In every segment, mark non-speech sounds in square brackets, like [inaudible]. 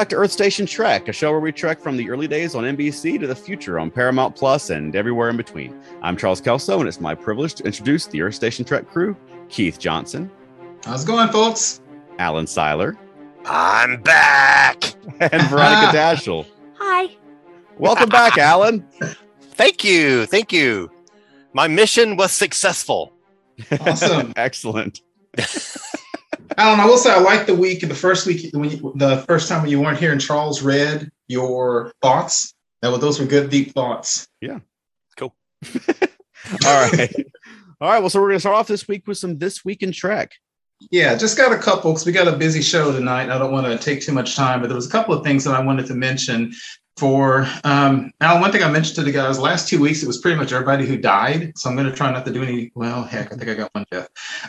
Back to Earth Station Trek, a show where we trek from the early days on NBC to the future on Paramount Plus and everywhere in between. I'm Charles Kelso, and it's my privilege to introduce the Earth Station Trek crew Keith Johnson, How's it going, folks? Alan Seiler, I'm back. [laughs] and Veronica [laughs] Dashel. Hi. Welcome back, [laughs] Alan. Thank you. Thank you. My mission was successful. Awesome. Excellent. Alan, I will say I like the week, the first week, when you, the first time when you weren't here and Charles read your thoughts. That was, those were good, deep thoughts. Yeah, cool. [laughs] All right. All right. Well, so we're going to start off this week with some This Week in Trek. Yeah, just got a couple because we got a busy show tonight. I don't want to take too much time, but there was a couple of things that I wanted to mention. For um, Alan, one thing I mentioned to the guys last two weeks, it was pretty much everybody who died. So I'm going to try not to do any. Well, heck, I think I got one death.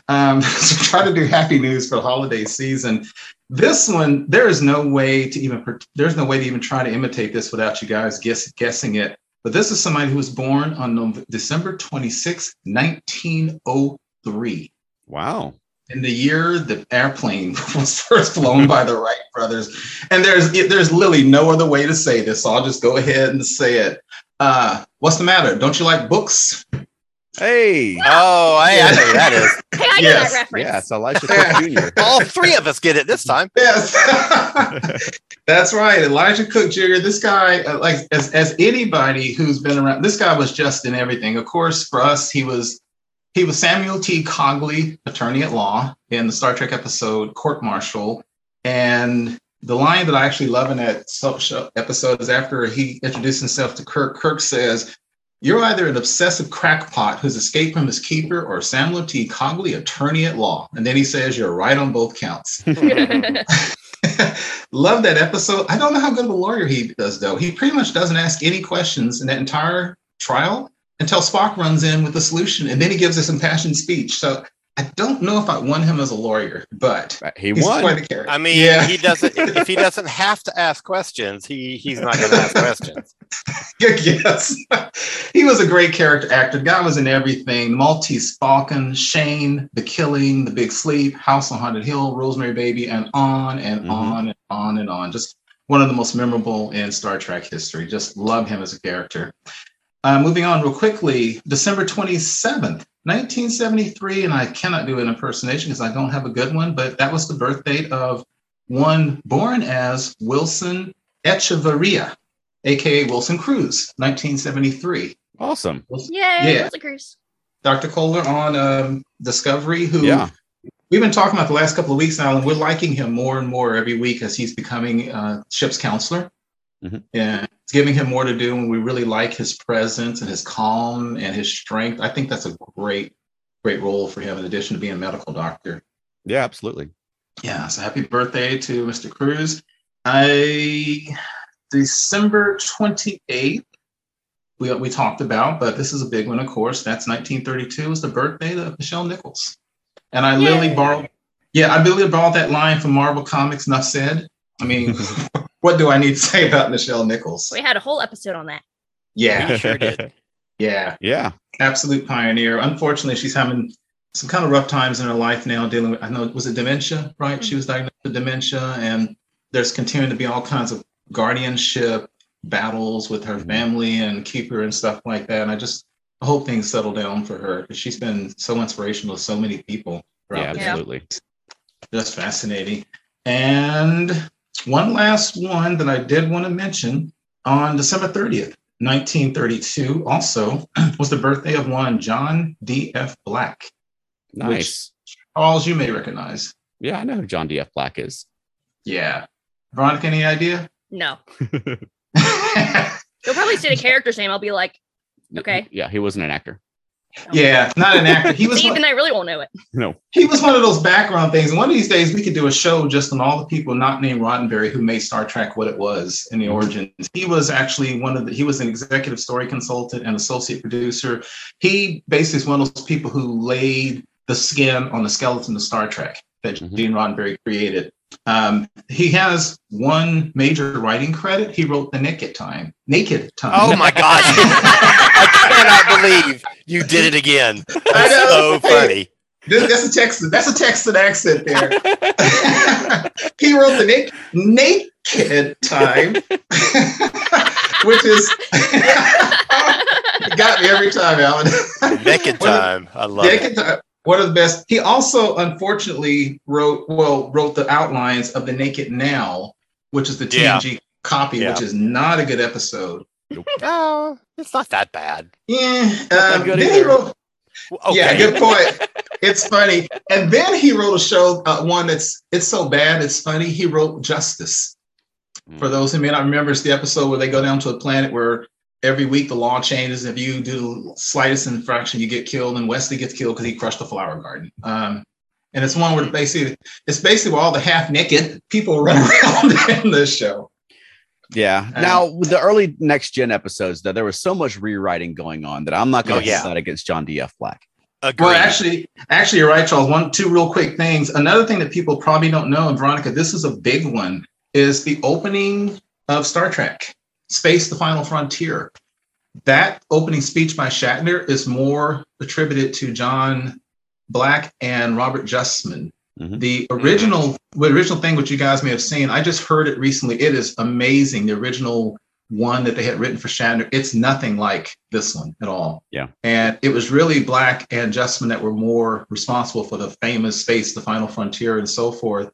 Um, [laughs] so try to do happy news for the holiday season. This one, there is no way to even. There's no way to even try to imitate this without you guys guess, guessing it. But this is somebody who was born on Nov- December 26, 1903 Wow. In the year the airplane [laughs] was first flown by the Wright brothers. And there's there's literally no other way to say this. So I'll just go ahead and say it. Uh, what's the matter? Don't you like books? Hey. Oh, I, I know who that is. [laughs] Hey, I know Yes. that reference. Yeah, it's [laughs] Elisha Cook Jr. All three of us get it this time. Yes, that's right. Elisha Cook Jr. This guy, uh, like as as anybody who's been around, this guy was just in everything. Of course, for us, he was he was Samuel T. Cogley, attorney at law, in the Star Trek episode Court Martial. And the line that I actually love in that so- episode is after he introduced himself to Kirk. Kirk says, "You're either an obsessive crackpot who's escaped from his keeper, or Samuel T. Cogley, attorney at law." And then he says, "You're right on both counts." [laughs] Love that episode. I don't know how good of a lawyer he does, though. He pretty much doesn't ask any questions in that entire trial until Spock runs in with the solution, and then he gives this impassioned speech. So I don't know if I won him as a lawyer, but He he's won. quite a character. I mean, yeah, he doesn't. If he doesn't have to ask questions, he he's not going to ask questions. [laughs] yes, he was a great character actor. Guy was in everything: Maltese Falcon, Shane, The Killing, The Big Sleep, House on Haunted Hill, Rosemary Baby, and on and Mhm. on and on and on. Just one of the most memorable in Star Trek history. Just love him as a character. Uh, moving on real quickly, December 27th, 1973, and I cannot do an impersonation because I don't have a good one, but that was the birth date of one born as Wilson Echeverria, aka Wilson Cruz, 1973. Awesome. Yay, Yeah. Wilson Cruz. Dr. Culber on um, Discovery, who Yeah. we've been talking about the last couple of weeks now, and we're liking him more and more every week as he's becoming uh, ship's counselor. Mhm. Yeah, it's giving him more to do, and we really like his presence and his calm and his strength. I think that's a great, great role for him in addition to being a medical doctor. Yeah, absolutely. Yeah, so happy birthday to Mr. Cruz. I December 28th, we, we talked about, but this is a big one, of course. That's 1932 is the birthday of Nichelle Nichols. And I literally borrowed, yeah, I literally borrowed that line from Marvel Comics, enough said. I mean, what do I need to [laughs] say about Nichelle Nichols? We had a whole episode on that. Yeah, We sure did. [laughs] yeah, yeah. absolute pioneer. Unfortunately, she's having some kind of rough times in her life now, dealing with, I know, it was it dementia, right? She was diagnosed with dementia, and there's continuing to be all kinds of guardianship battles with her Mhm. family and keep her and stuff like that. And I just I hope things settle down for her because she's been so inspirational to so many people. throughout Yeah, absolutely. just fascinating. And one last one that I did want to mention on December 30th, 1932, also [clears throat] was the birthday of one John D.F. Black. Nice. Charles, you may recognize. Yeah, I know who John D.F. Black is. Yeah. Veronica, any idea? No. [laughs] You'll probably say the character's name. I'll be like, Okay. Yeah, he wasn't an actor. Yeah, not an actor. He was See, one, then I really won't know it. No. he was one of those background things. And one of these days we could do a show just on all the people not named Roddenberry who made Star Trek what it was in the origins. He was actually one of the he was an executive story consultant and associate producer. He basically is one of those people who laid the skin on the skeleton of Star Trek that Mhm. Gene Roddenberry created. Um, he has one major writing credit. He wrote The Naked Time. Naked Time. Oh my God. [laughs] I cannot believe you did it again. I That's know. so funny. This- That's a Texan. That's a Texan accent there. [laughs] he wrote the naked, naked time, [laughs] which is got me every time, Alan. Naked time. I love it. naked time. One of the best. He also, unfortunately, wrote well wrote the outlines of the Naked Now, which is the Yeah. TNG copy, Yeah. which is not a good episode. Oh, it's not that bad. Yeah, um, good then he wrote Okay. Yeah, good point. [laughs] It's funny. And then he wrote a show, uh, one that's it's so bad it's funny. He wrote Justice. For those who may not remember, it's the episode where they go down to a planet where every week the law changes. If you do the slightest infraction, you get killed. And Wesley gets killed because he crushed the flower garden. Um, and it's one where basically it's basically where all the half naked people run [laughs] around in this show. Yeah. Um, Now, the early next gen episodes, though, there was so much rewriting going on that I'm not going Oh, to yeah. that against John D.F. Black. Agreed. Well, actually, actually, you're right, Charles. One, two real quick things. Another thing that people probably don't know, and Veronica, this is a big one, is the opening of Star Trek, Space: The Final Frontier. That opening speech by Shatner is more attributed to John Black and Robert Justman. Mhm. The original, the original thing which you guys may have seen, I just heard it recently. It is amazing. The original one that they had written for Shatner, it's nothing like this one at all. Yeah. And it was really Black and Justman that were more responsible for the famous space, the final frontier, and so forth.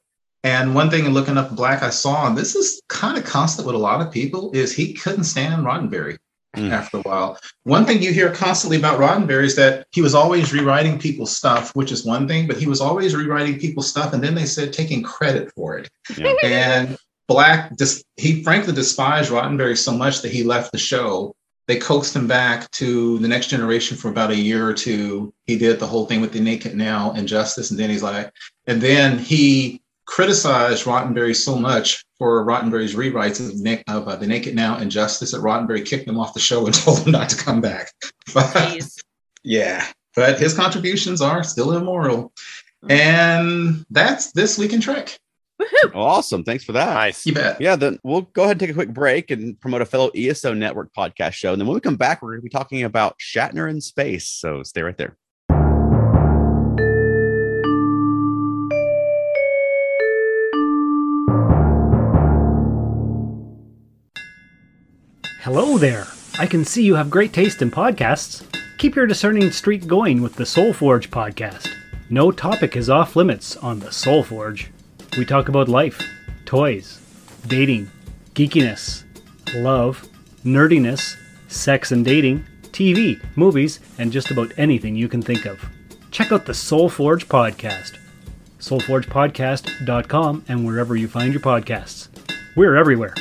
And one thing in looking up Black, I saw, and this is kind of constant with a lot of people, is he couldn't stand Roddenberry Mm. after a while. One thing you hear constantly about Roddenberry is that he was always rewriting people's stuff, which is one thing, but he was always rewriting people's stuff. And then they said taking credit for it. Yeah. [laughs] And Black, dis- he frankly despised Roddenberry so much that he left the show. They coaxed him back to the next generation for about a year or two. He did the whole thing with the Naked Now and Justice, and then he's like, and then he criticized Roddenberry so much for Roddenberry's rewrites of, Nick, of uh, the Naked Now and Justice that Roddenberry kicked him off the show and [laughs] told him not to come back. [laughs] But yeah, but his contributions are still immortal. And that's this week in Trek. Woohoo. Awesome. Thanks for that. nice. You bet. Yeah, then we'll go ahead and take a quick break and promote a fellow ESO Network podcast show. And then when we come back, we're going to be talking about Shatner in space. So stay right there. Hello there. I can see you have great taste in podcasts. Keep your discerning streak going with the Soul Forge podcast. No topic is off limits on the Soul Forge. We talk about life, toys, dating, geekiness, love, nerdiness, sex and dating, TV, movies, and just about anything you can think of. Check out the Soul Forge podcast. soulforgepodcast.com and wherever you find your podcasts. We're everywhere.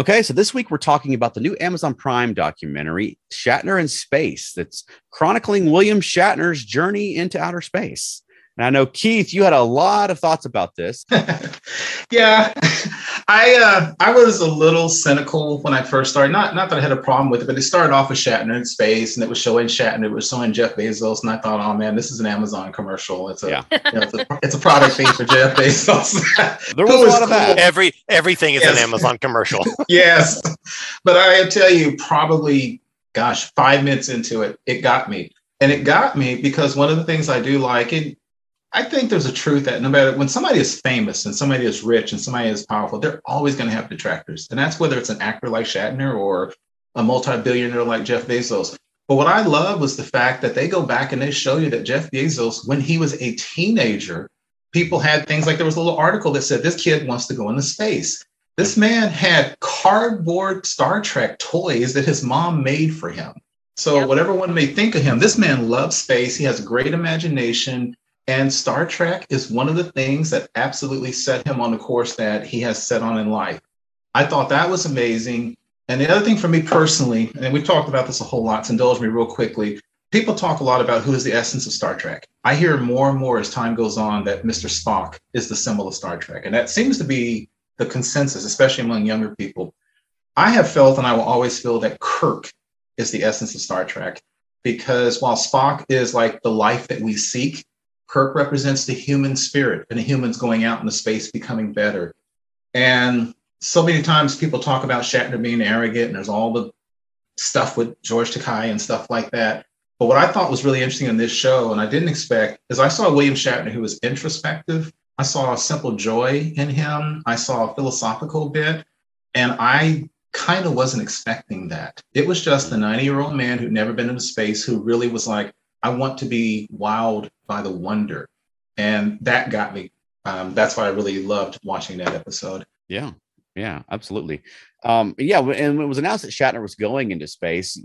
Okay, so this week we're talking about the new Amazon Prime documentary, Shatner in Space, that's chronicling William Shatner's journey into outer space. And I know, Keith, you had a lot of thoughts about this. [laughs] yeah, I uh, I was a little cynical when I first started. Not not that I had a problem with it, but it started off with Shatner in space, and it was showing Shatner, it was showing Jeff Bezos, and I thought, oh man, this is an Amazon commercial. It's a Yeah. you know, it's, a it's a product thing for Jeff Bezos. [laughs] There [laughs] It was a was lot of that. Every everything is Yes. an Amazon commercial. yes, but I tell you, probably, gosh, five minutes into it, it got me, and it got me because one of the things I do like, and I think there's a truth that no matter when somebody is famous and somebody is rich and somebody is powerful, they're always going to have detractors, and that's whether it's an actor like Shatner or a multi-billionaire like Jeff Bezos. But what I love was the fact that they go back and they show you that Jeff Bezos, when he was a teenager, people had things like there was a little article that said this kid wants to go into space. This man had cardboard Star Trek toys that his mom made for him. So Yep. whatever one may think of him, this man loves space. He has a great imagination. And Star Trek is one of the things that absolutely set him on the course that he has set on in life. I thought that was amazing. And the other thing for me personally, and we've talked about this a whole lot, so indulge me real quickly. People talk a lot about who is the essence of Star Trek. I hear more and more as time goes on that Mr. Spock is the symbol of Star Trek. And that seems to be the consensus, especially among younger people. I have felt, and I will always feel, that Kirk is the essence of Star Trek because while Spock is like the life that we seek, Kirk represents the human spirit and the humans going out into space becoming better. And so many times people talk about Shatner being arrogant, and there's all the stuff with George Takei and stuff like that. But what I thought was really interesting in this show, and I didn't expect, is I saw William Shatner who was introspective. I saw a simple joy in him. I saw a philosophical bit. And I kind of wasn't expecting that. It was just a 90 year old man who'd never been into space who really was like, I want to be wowed by the wonder. And that got me. Um, that's why I really loved watching that episode. Yeah. Yeah, absolutely. Um, yeah, and when it was announced that Shatner was going into space,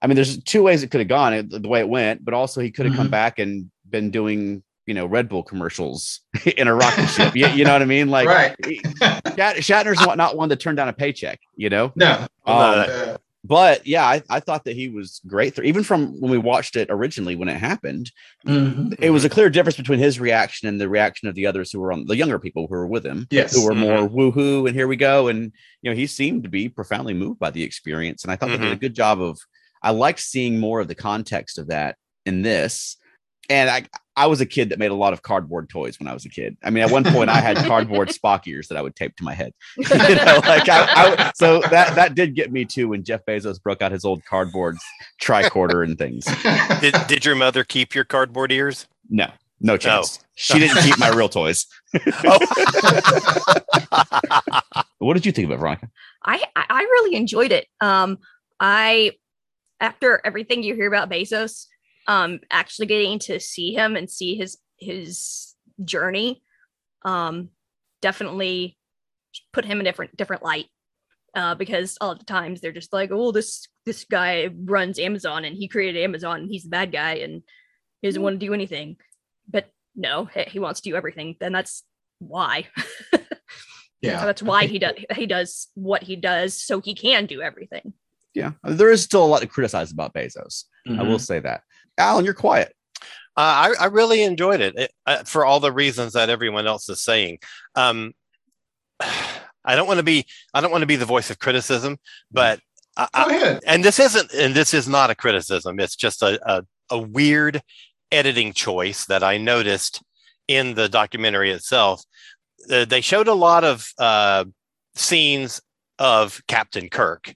I mean, there's two ways it could have gone the way it went, but also he could have mm-hmm. come back and been doing you know Red Bull commercials [laughs] in a rocket ship. You, you, know what I mean? Like, [laughs] right. Shatner's not one to turn down a paycheck. You know? No. Um, uh, but yeah, I, I thought that he was great. Through, even from when we watched it originally when it happened, mm-hmm. it was a clear difference between his reaction and the reaction of the others who were on the younger people who were with him. Yes, who were mm-hmm. more woohoo and here we go. And you know, he seemed to be profoundly moved by the experience, and I thought mm-hmm. they did a mm-hmm. good job of. I liked seeing more of the context of that in this and I I was a kid that made a lot of cardboard toys when I was a kid. I mean, at one point I had [laughs] cardboard Spock ears that I would tape to my head. [laughs] you know, like I, I, so that that did get me too when Jeff Bezos broke out his old cardboard tricorder and things. Did did your mother keep your cardboard ears? No, no chance. Oh. She didn't keep my real toys. oh. [laughs] what did you think of it, Veronica? I I really enjoyed it. Um, I after everything you hear about Bezos, um actually getting to see him and see his his journey um definitely put him in a different different light. Uh because all the times they're just like oh this this guy runs amazon and he created amazon and he's the bad guy and he doesn't mm-hmm. want to do anything. But no he wants to do everything. Then that's why. [laughs] Yeah. that's why he does he does what he does so he can do everything. Yeah. There is still a lot to criticize about bezos. Mm-hmm. i will say that Alan, you're quiet. Uh, I, I, really enjoyed it, it uh, for all the reasons that everyone else is saying. Um, [sighs] I don't want to be I don't want to be the voice of criticism, but I, I, and this isn't and this is not a criticism. It's just a, a, a weird editing choice that I noticed in the documentary itself. Uh, they showed a lot of uh, scenes of Captain Kirk,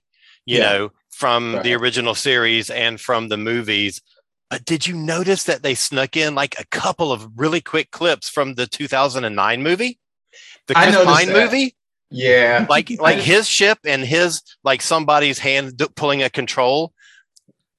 you yeah. know, from right. the original series and from the movies uh, did you notice that they snuck in like a couple of really quick clips from the 2009 movie, the Chris Pine that. movie? Yeah, like [laughs] like his ship and his like somebody's hand pulling a control.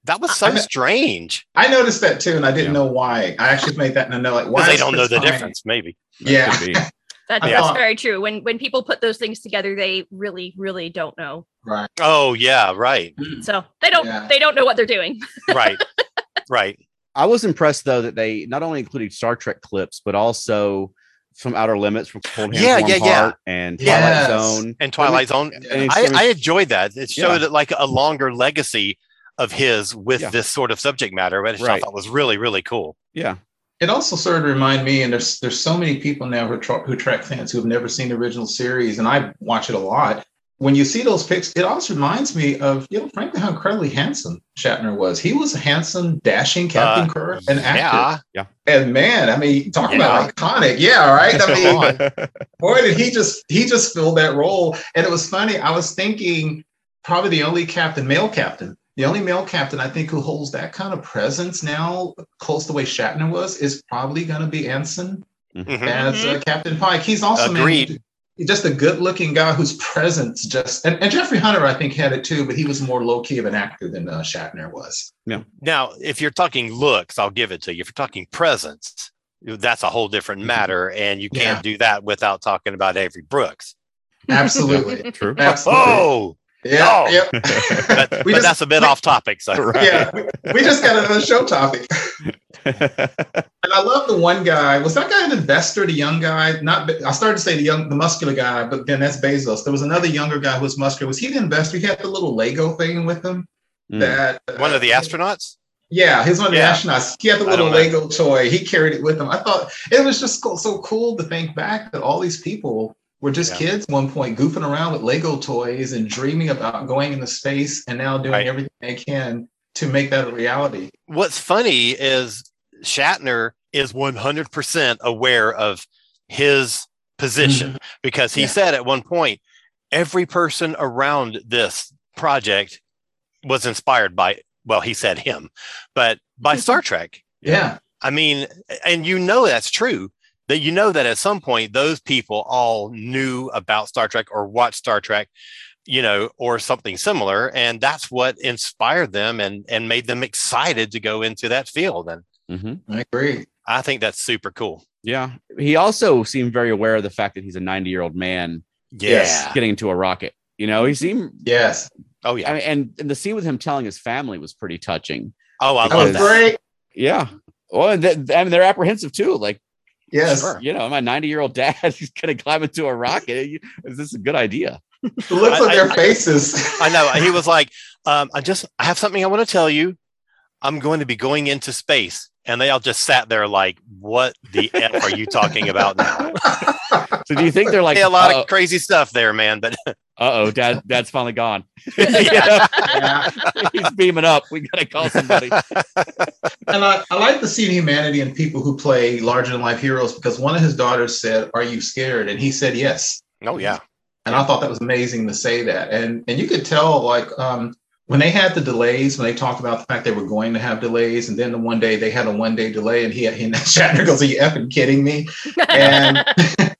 That was so I, strange. I noticed that too, and I didn't yeah. know why. I actually made that and I know like why they don't know the Pine? difference. Maybe. Yeah. [laughs] That, that's very true. When when people put those things together, they really, really don't know. Right. Oh yeah, right. So they don't yeah. they don't know what they're doing. right. [laughs] right. I was impressed though that they not only included Star Trek clips, but also some Outer Limits from Cold Hands, yeah, yeah, yeah. and Twilight yes. Zone and Twilight I mean, Zone. I, I, enjoyed that. It showed yeah. like a longer legacy of his with yeah. this sort of subject matter, which right. I thought was really, really cool. Yeah. It also sort of remind me, and there's there's so many people now who are, tra- who Trek fans who have never seen the original series, and I watch it a lot when you see those pics, it also reminds me of, you know, frankly, how incredibly handsome Shatner was. He was a handsome, dashing Captain uh, Kirk, an actor. Yeah. yeah. And man, I mean, talk yeah. about iconic. Yeah, right. I mean, [laughs] boy, did he just he just filled that role. And it was funny. I was thinking probably the only captain, male captain, the only male captain I think who holds that kind of presence now, close to the way Shatner was, is probably going to be Anson mm-hmm. as uh, Captain Pike. He's also Agreed just a good looking guy whose presence just and, and, Jeffrey Hunter I think had it too, but he was more low key of an actor than uh, Shatner was. Yeah. Now, if you're talking looks, I'll give it to you. If you're talking presence, that's a whole different mm-hmm. matter, and you can't yeah. do that without talking about Avery Brooks. [laughs] Absolutely, true. Absolutely. Oh. Yeah, oh. yep. [laughs] but, but just, that's a bit we, off topic. So right. yeah, we, [laughs] we, just got another show topic. [laughs] and I love the one guy. Was that guy an investor, the young guy? Not I started to say the young, the muscular guy, but then that's Bezos. There was another younger guy who was muscular. Was he the investor? He had the little Lego thing with him. Mm. That uh, one of the astronauts. Yeah, he's one of the yeah. astronauts. He had the little Lego toy. He carried it with him. I thought it was just so cool to think back that all these people were just yeah. kids one point goofing around with Lego toys and dreaming about going into space and now doing right. everything they can to make that a reality. What's funny is Shatner is 100% aware of his position mm-hmm. because he yeah. said at one point, every person around this project was inspired by, well, he said him, but by Star Trek. Yeah. I mean, and you know that's true. That you know that at some point those people all knew about Star Trek or watched Star Trek, you know, or something similar, and that's what inspired them and and made them excited to go into that field. And mm-hmm. I agree. I think that's super cool. Yeah. He also seemed very aware of the fact that he's a 90 year old man. Yes. Getting into a rocket. You know, he seemed. Yes. Oh, yeah. I mean, and, and the scene with him telling his family was pretty touching. Oh, I love that. Great. Yeah. Well, th- I mean, they're apprehensive too. Like, yes, sure. you know, my 90 year old dad is going to climb into a rocket. Is this a good idea? The looks on their faces. [laughs] I know. He was [laughs] like, um, I just, I have something I want to tell you. I'm going to be going into space and they all just sat there like, "What the f are you talking about now?" [laughs] so do you think they're like a lot uh, of crazy stuff there, man? But [laughs] uh oh, dad, dad's finally gone. [laughs] yeah. He's beaming up. We gotta call somebody. and I, I like to see humanity in people who play larger than life heroes because one of his daughters said, "Are you scared?" and he said, "Yes." Oh yeah. And I thought that was amazing to say that, and and you could tell like um, when they had the delays, when they talked about the fact they were going to have delays, and then the one day they had a one day delay, and he had and [laughs] Shatner goes, "Are you effing kidding me?" And [laughs]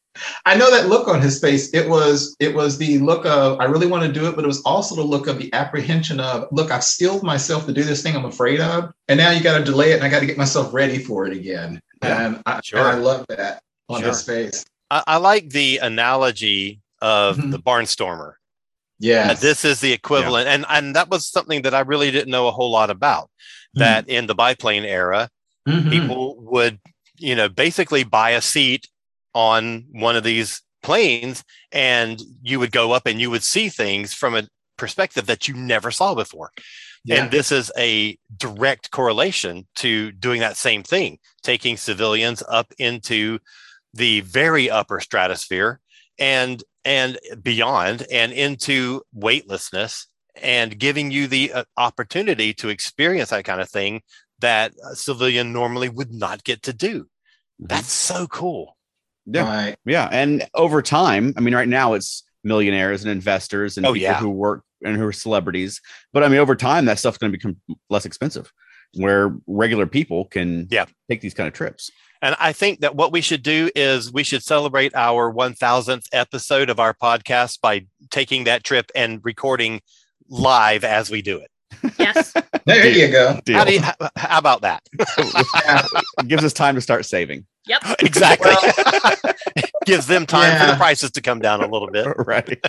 I know that look on his face. It was it was the look of I really want to do it, but it was also the look of the apprehension of look, I've skilled myself to do this thing I'm afraid of, and now you got to delay it, and I got to get myself ready for it again. Yeah, and, I, sure. and I love that on sure. his face. I, I, like the analogy of mm-hmm. the barnstormer yeah. This is the equivalent. Yeah. And and that was something that I really didn't know a whole lot about. Mm-hmm. That in the biplane era, mm-hmm. people would, you know, basically buy a seat on one of these planes and you would go up and you would see things from a perspective that you never saw before. Yeah. And this is a direct correlation to doing that same thing, taking civilians up into the very upper stratosphere and and beyond and into weightlessness and giving you the uh, opportunity to experience that kind of thing that a civilian normally would not get to do. Mm-hmm. That's so cool. Yeah. Right. Yeah. And over time, I mean, right now it's millionaires and investors and oh, people yeah. who work and who are celebrities. But I mean, over time, that stuff's going to become less expensive where regular people can yeah. take these kind of trips. And I think that what we should do is we should celebrate our 1000th episode of our podcast by taking that trip and recording live as we do it. Yes. [laughs] there you go. How, you, how, how, about that? [laughs] It gives us time to start saving. Yep. [laughs] Exactly. Well, gives them time yeah. for the prices to come down a little bit. right.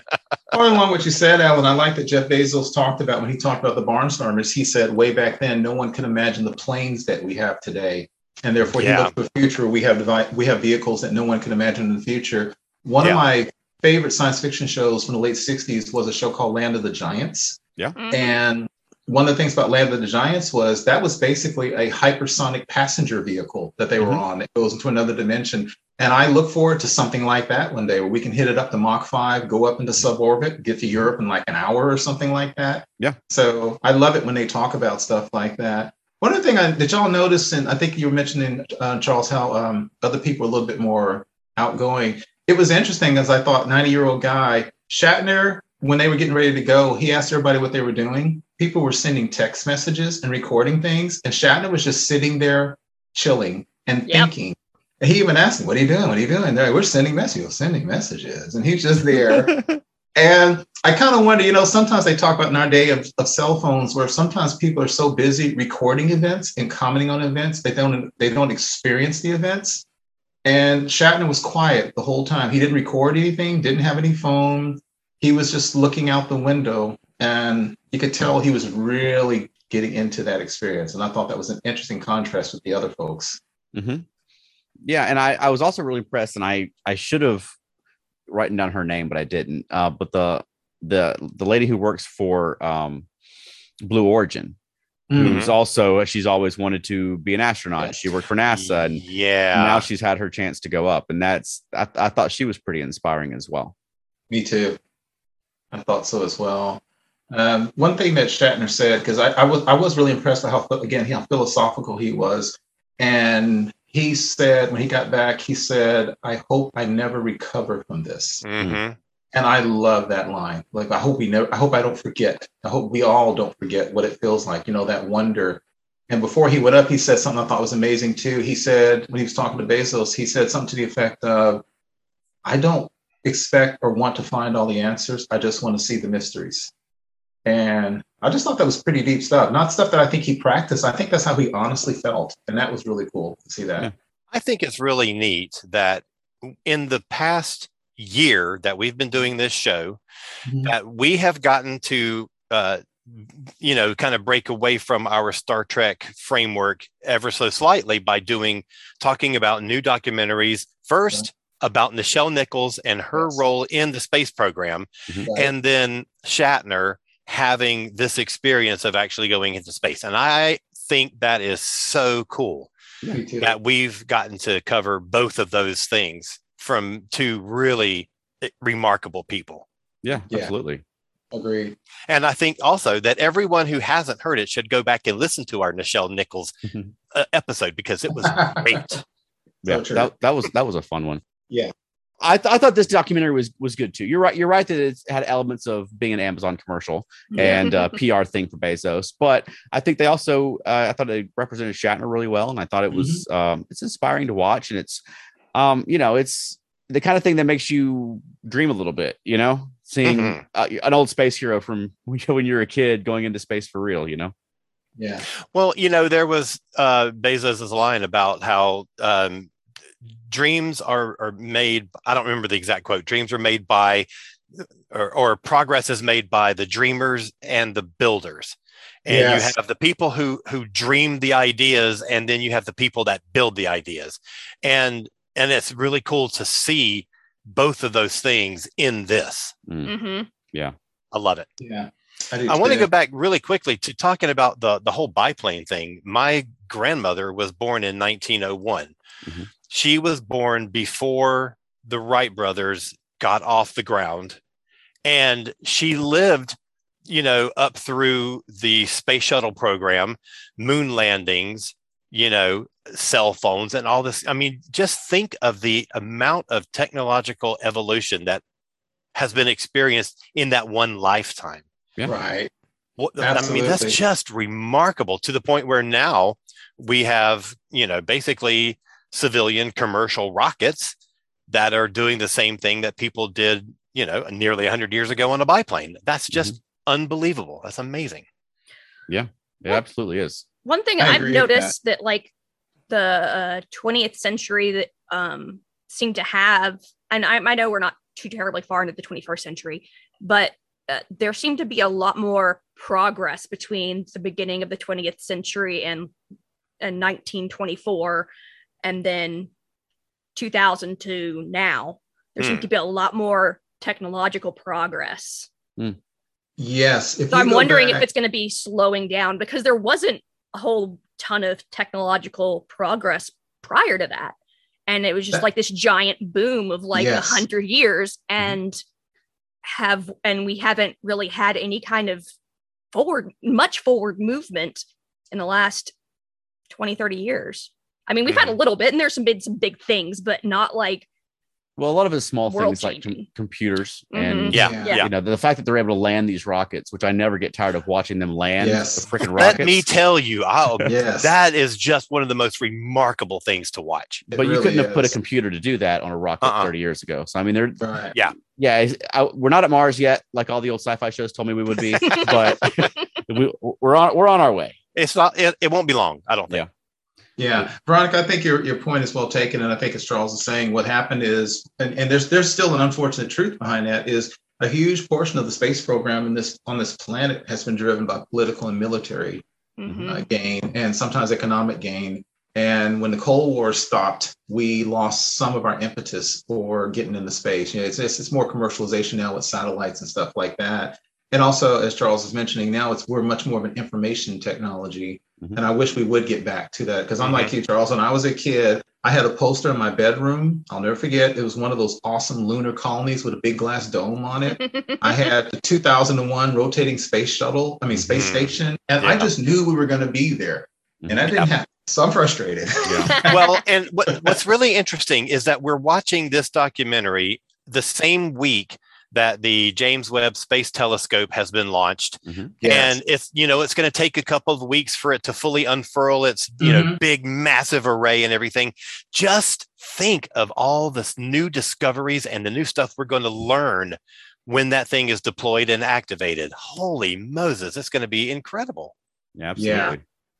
Following along what you said, Alan, I like that Jeff Bezos talked about when he talked about the barnstormers. He said way back then, no one can imagine the planes that we have today and therefore yeah. you look to the future. We have devi- we have vehicles that no one can imagine in the future. One yeah. of my favorite science fiction shows from the late '60s was a show called Land of the Giants. Yeah, mm-hmm. and one of the things about Land of the Giants was that was basically a hypersonic passenger vehicle that they were mm-hmm. on. It goes into another dimension. And I look forward to something like that one day where we can hit it up to Mach 5, go up into suborbit, get to Europe in like an hour or something like that. Yeah. So I love it when they talk about stuff like that. One other thing I, did y'all notice, and I think you were mentioning uh, Charles how um, other people are a little bit more outgoing. It was interesting as I thought, 90 year old guy Shatner, when they were getting ready to go, he asked everybody what they were doing. People were sending text messages and recording things, and Shatner was just sitting there chilling and yep. thinking. And he even asked him, "What are you doing? What are you doing?" There, we're sending messages, sending messages, and he's just there. [laughs] And I kind of wonder, you know, sometimes they talk about in our day of, of cell phones where sometimes people are so busy recording events and commenting on events, they don't they don't experience the events. And Shatner was quiet the whole time. He didn't record anything, didn't have any phone. He was just looking out the window and you could tell he was really getting into that experience. And I thought that was an interesting contrast with the other folks. Mm-hmm. Yeah, and I I was also really impressed, and I I should have written down her name, but I didn't. Uh, but the the the lady who works for um, Blue Origin, mm-hmm. who's also she's always wanted to be an astronaut. She worked for NASA, and yeah, now she's had her chance to go up, and that's I, I thought she was pretty inspiring as well. Me too. I thought so as well. Um, one thing that Shatner said, because I, I, was I was really impressed with how again how philosophical he was, and he said when he got back, he said, "I hope I never recover from this." Mm-hmm. And I love that line. Like I hope we never. I hope I don't forget. I hope we all don't forget what it feels like. You know that wonder. And before he went up, he said something I thought was amazing too. He said when he was talking to Bezos, he said something to the effect of, "I don't expect or want to find all the answers. I just want to see the mysteries." And I just thought that was pretty deep stuff. Not stuff that I think he practiced. I think that's how he honestly felt. And that was really cool to see that. I think it's really neat that in the past year that we've been doing this show, mm-hmm. that we have gotten to uh, you know, kind of break away from our Star Trek framework ever so slightly by doing talking about new documentaries. First, about Nichelle Nichols and her yes. role in the space program, mm-hmm. and then Shatner having this experience of actually going into space. And I think that is so cool that we've gotten to cover both of those things from two really eh, remarkable people. Yeah, yeah. absolutely. Agreed. And I think also that everyone who hasn't heard it should go back and listen to our Nichelle Nichols mm-hmm. [laughs] uh, episode because it was great. [laughs] yeah, so that, that was that was a fun one. Yeah. I, th- I thought this documentary was was good too. You're right. You're right that it had elements of being an Amazon commercial and a [laughs] PR thing for Bezos, but I think they also uh, I thought they represented Shatner really well, and I thought it was mm-hmm. um, it's inspiring to watch, and it's um, you know it's the kind of thing that makes you dream a little bit. You know, seeing mm-hmm. uh, an old space hero from [laughs] when you're a kid going into space for real. You know. Yeah. Well, you know, there was uh, Bezos's line about how um, dreams are are made i don't remember the exact quote dreams are made by or, or progress is made by the dreamers and the builders and yes. you have the people who who dream the ideas and then you have the people that build the ideas and and it's really cool to see both of those things in this mm. mm-hmm. yeah i love it yeah I, I want to go back really quickly to talking about the the whole biplane thing. My grandmother was born in 1901. Mm-hmm she was born before the Wright brothers got off the ground. And she lived, you know, up through the space shuttle program, moon landings, you know, cell phones and all this. I mean, just think of the amount of technological evolution that has been experienced in that one lifetime. Yeah. Right. Well, I mean, that's just remarkable to the point where now we have, you know, basically civilian commercial rockets that are doing the same thing that people did, you know, nearly 100 years ago on a biplane. That's just mm-hmm. unbelievable. That's amazing. Yeah, it well, absolutely is. One thing I have noticed that. that. like the uh, 20th century that um, seemed to have, and I, I know we're not too terribly far into the 21st century, but uh, there seemed to be a lot more progress between the beginning of the 20th century and, and 1924 and then 2000 to now there mm. seems to be a lot more technological progress mm. yes so i'm wondering back... if it's going to be slowing down because there wasn't a whole ton of technological progress prior to that and it was just that... like this giant boom of like a yes. hundred years mm-hmm. and mm-hmm. have and we haven't really had any kind of forward much forward movement in the last 20 30 years I mean, we've mm-hmm. had a mm-hmm. little bit, and there's some big some big things, but not like. Well, a lot of it's small things like com- computers mm-hmm. and yeah, yeah, you know the fact that they're able to land these rockets, which I never get tired of watching them land yes. the freaking rockets. Let me tell you, oh, [laughs] yes. that is just one of the most remarkable things to watch. It but really you couldn't is. have put a computer to do that on a rocket uh-uh. 30 years ago. So I mean, they're right. yeah, yeah. I, we're not at Mars yet, like all the old sci-fi shows told me we would be, [laughs] but [laughs] we, are on we're on our way. It's not. It, it won't be long. I don't think. Yeah. Yeah, Veronica, I think your, your point is well taken, and I think as Charles is saying, what happened is, and, and there's there's still an unfortunate truth behind that is a huge portion of the space program in this on this planet has been driven by political and military mm-hmm. uh, gain, and sometimes economic gain. And when the Cold War stopped, we lost some of our impetus for getting into space. You know, it's, it's, it's more commercialization now with satellites and stuff like that. And also, as Charles is mentioning, now it's we're much more of an information technology. Mm-hmm. And I wish we would get back to that because I'm like you, Charles. When I was a kid, I had a poster in my bedroom. I'll never forget. It was one of those awesome lunar colonies with a big glass dome on it. [laughs] I had the 2001 rotating space shuttle, I mean, space mm-hmm. station, and yeah. I just knew we were going to be there. And I didn't have so I'm frustrated. Yeah. [laughs] well, and what, what's really interesting is that we're watching this documentary the same week that the James Webb Space Telescope has been launched, mm-hmm. yes. and it's you know it's going to take a couple of weeks for it to fully unfurl its you mm-hmm. know big massive array and everything. Just think of all this new discoveries and the new stuff we're going to learn when that thing is deployed and activated. Holy Moses, it's going to be incredible. Yeah, absolutely. Yeah.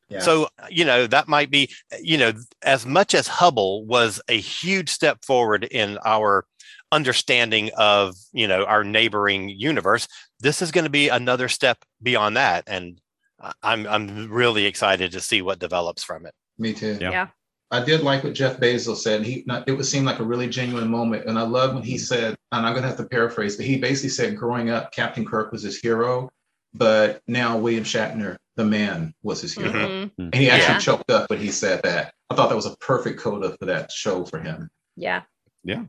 Yeah. So, you know, that might be, you know, as much as Hubble was a huge step forward in our understanding of, you know, our neighboring universe, this is going to be another step beyond that. And I'm I'm really excited to see what develops from it. Me too. Yeah. yeah. I did like what Jeff Bezos said. He it would seem like a really genuine moment, and I love when he mm-hmm. said, and I'm going to have to paraphrase, but he basically said, growing up, Captain Kirk was his hero, but now William Shatner, the man, was his hero. Mm-hmm. And he actually yeah. choked up when he said that. I thought that was a perfect coda for that show for him. Yeah. Yeah.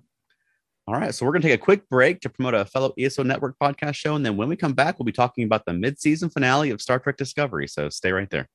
All right. So we're going to take a quick break to promote a fellow ESO Network podcast show. And then when we come back, we'll be talking about the mid season finale of Star Trek Discovery. So stay right there.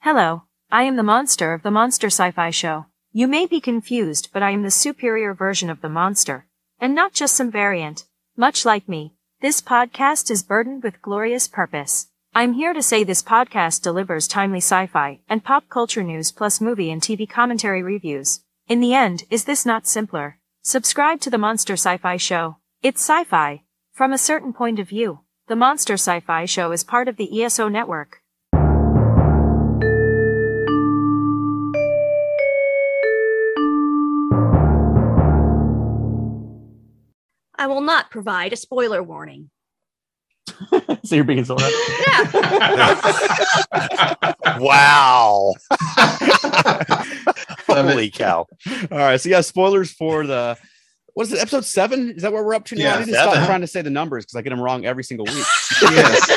Hello, I am the monster of the Monster Sci Fi Show. You may be confused, but I am the superior version of the monster, and not just some variant. Much like me, this podcast is burdened with glorious purpose. I'm here to say this podcast delivers timely sci-fi and pop culture news plus movie and TV commentary reviews. In the end, is this not simpler? Subscribe to the Monster Sci-Fi Show. It's sci-fi. From a certain point of view, the Monster Sci-Fi Show is part of the ESO network. I will not provide a spoiler warning. [laughs] so you're being so Yeah. [laughs] wow. [laughs] Holy cow. All right. So yeah, spoilers for the what is it, episode seven? Is that where we're up to now? Yeah, I need to seven. stop trying to say the numbers because I get them wrong every single week. yes.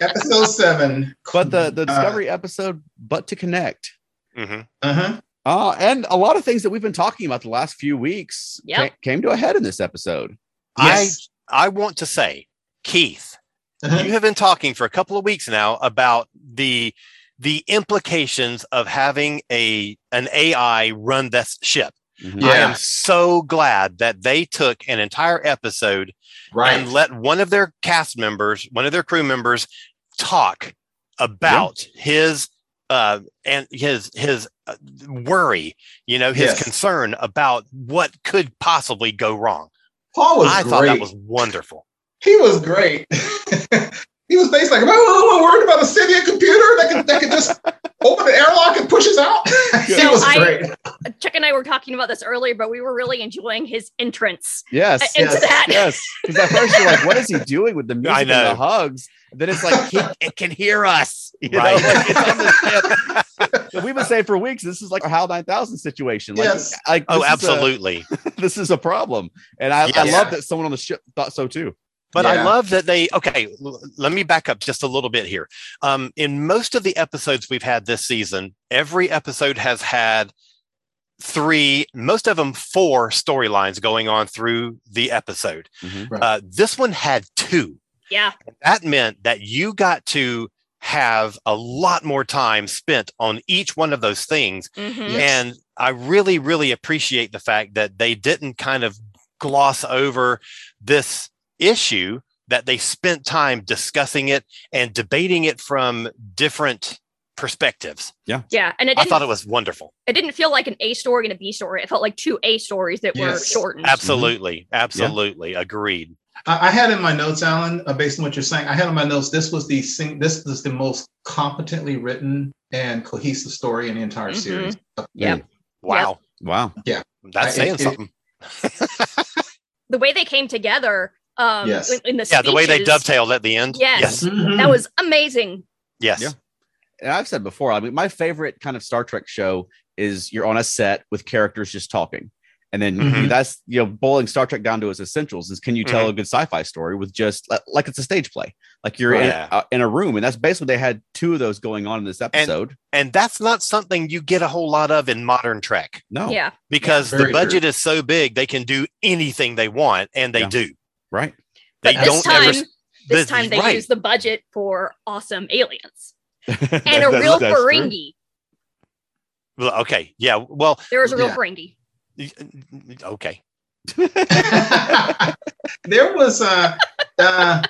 episode seven. But the the uh, discovery uh, episode, but to connect. Mm-hmm. Uh-huh. Uh, and a lot of things that we've been talking about the last few weeks yep. came, came to a head in this episode. Yes. I I want to say, Keith, uh-huh. you have been talking for a couple of weeks now about the the implications of having a an AI run this ship. Mm-hmm. Yeah. I am so glad that they took an entire episode right. and let one of their cast members, one of their crew members, talk about yeah. his uh, and his his uh, worry, you know, his yes. concern about what could possibly go wrong. Paul was I great. thought that was wonderful. He was great. [laughs] he was basically like, am I worried about a Symbian computer that can that can just open the airlock and push us out? he was great. I, Chuck and I were talking about this earlier, but we were really enjoying his entrance. Yes, into yes, that. Yes, because at first you're like, what is he [laughs] doing with the music and the hugs? then it's like he, it can hear us. You right. know, like it's on the ship. We've been saying for weeks, this is like a HAL 9000 situation. Like, yes. like oh, absolutely. A, [laughs] this is a problem. And I, yes. I love that someone on the ship thought so too. But yeah. I love that they, okay, l- let me back up just a little bit here. Um, in most of the episodes we've had this season, every episode has had three, most of them four storylines going on through the episode. Mm-hmm. Right. Uh, this one had two. Yeah. That meant that you got to have a lot more time spent on each one of those things. Mm-hmm. Yes. And I really, really appreciate the fact that they didn't kind of gloss over this issue, that they spent time discussing it and debating it from different perspectives. Yeah. Yeah. And I thought it was wonderful. It didn't feel like an A story and a B story. It felt like two A stories that yes. were shortened. Absolutely. Absolutely. Yeah. Agreed. I had in my notes, Alan, uh, based on what you're saying, I had in my notes this was the sing- this was the most competently written and cohesive story in the entire mm-hmm. series. Yeah. Wow. Wow. Yeah. That's saying it, something. [laughs] the way they came together, Um, Yes. in, in the Yeah, the way they dovetailed at the end. Yes. Mhm. That was amazing. Yes. Yeah. and I've said before, I mean, my favorite kind of Star Trek show is you're on a set with characters just talking. And then Mhm. that's, you know, boiling Star Trek down to its essentials is can you tell a good sci fi story with just like it's a stage play? Like you're in, Yeah. uh, in a room. And that's basically, they had two of those going on in this episode. And that's not something you get a whole lot of in modern Trek no. Yeah. because Very the budget is so big they can do anything they want and they Yeah. do. Right. They But this don't ever time, this time they right. use the budget for awesome aliens [laughs] and a real That's true. Ferengi. Well, okay. Yeah. Well, There was a real Yeah. Ferengi. okay. [laughs] there was uh, uh,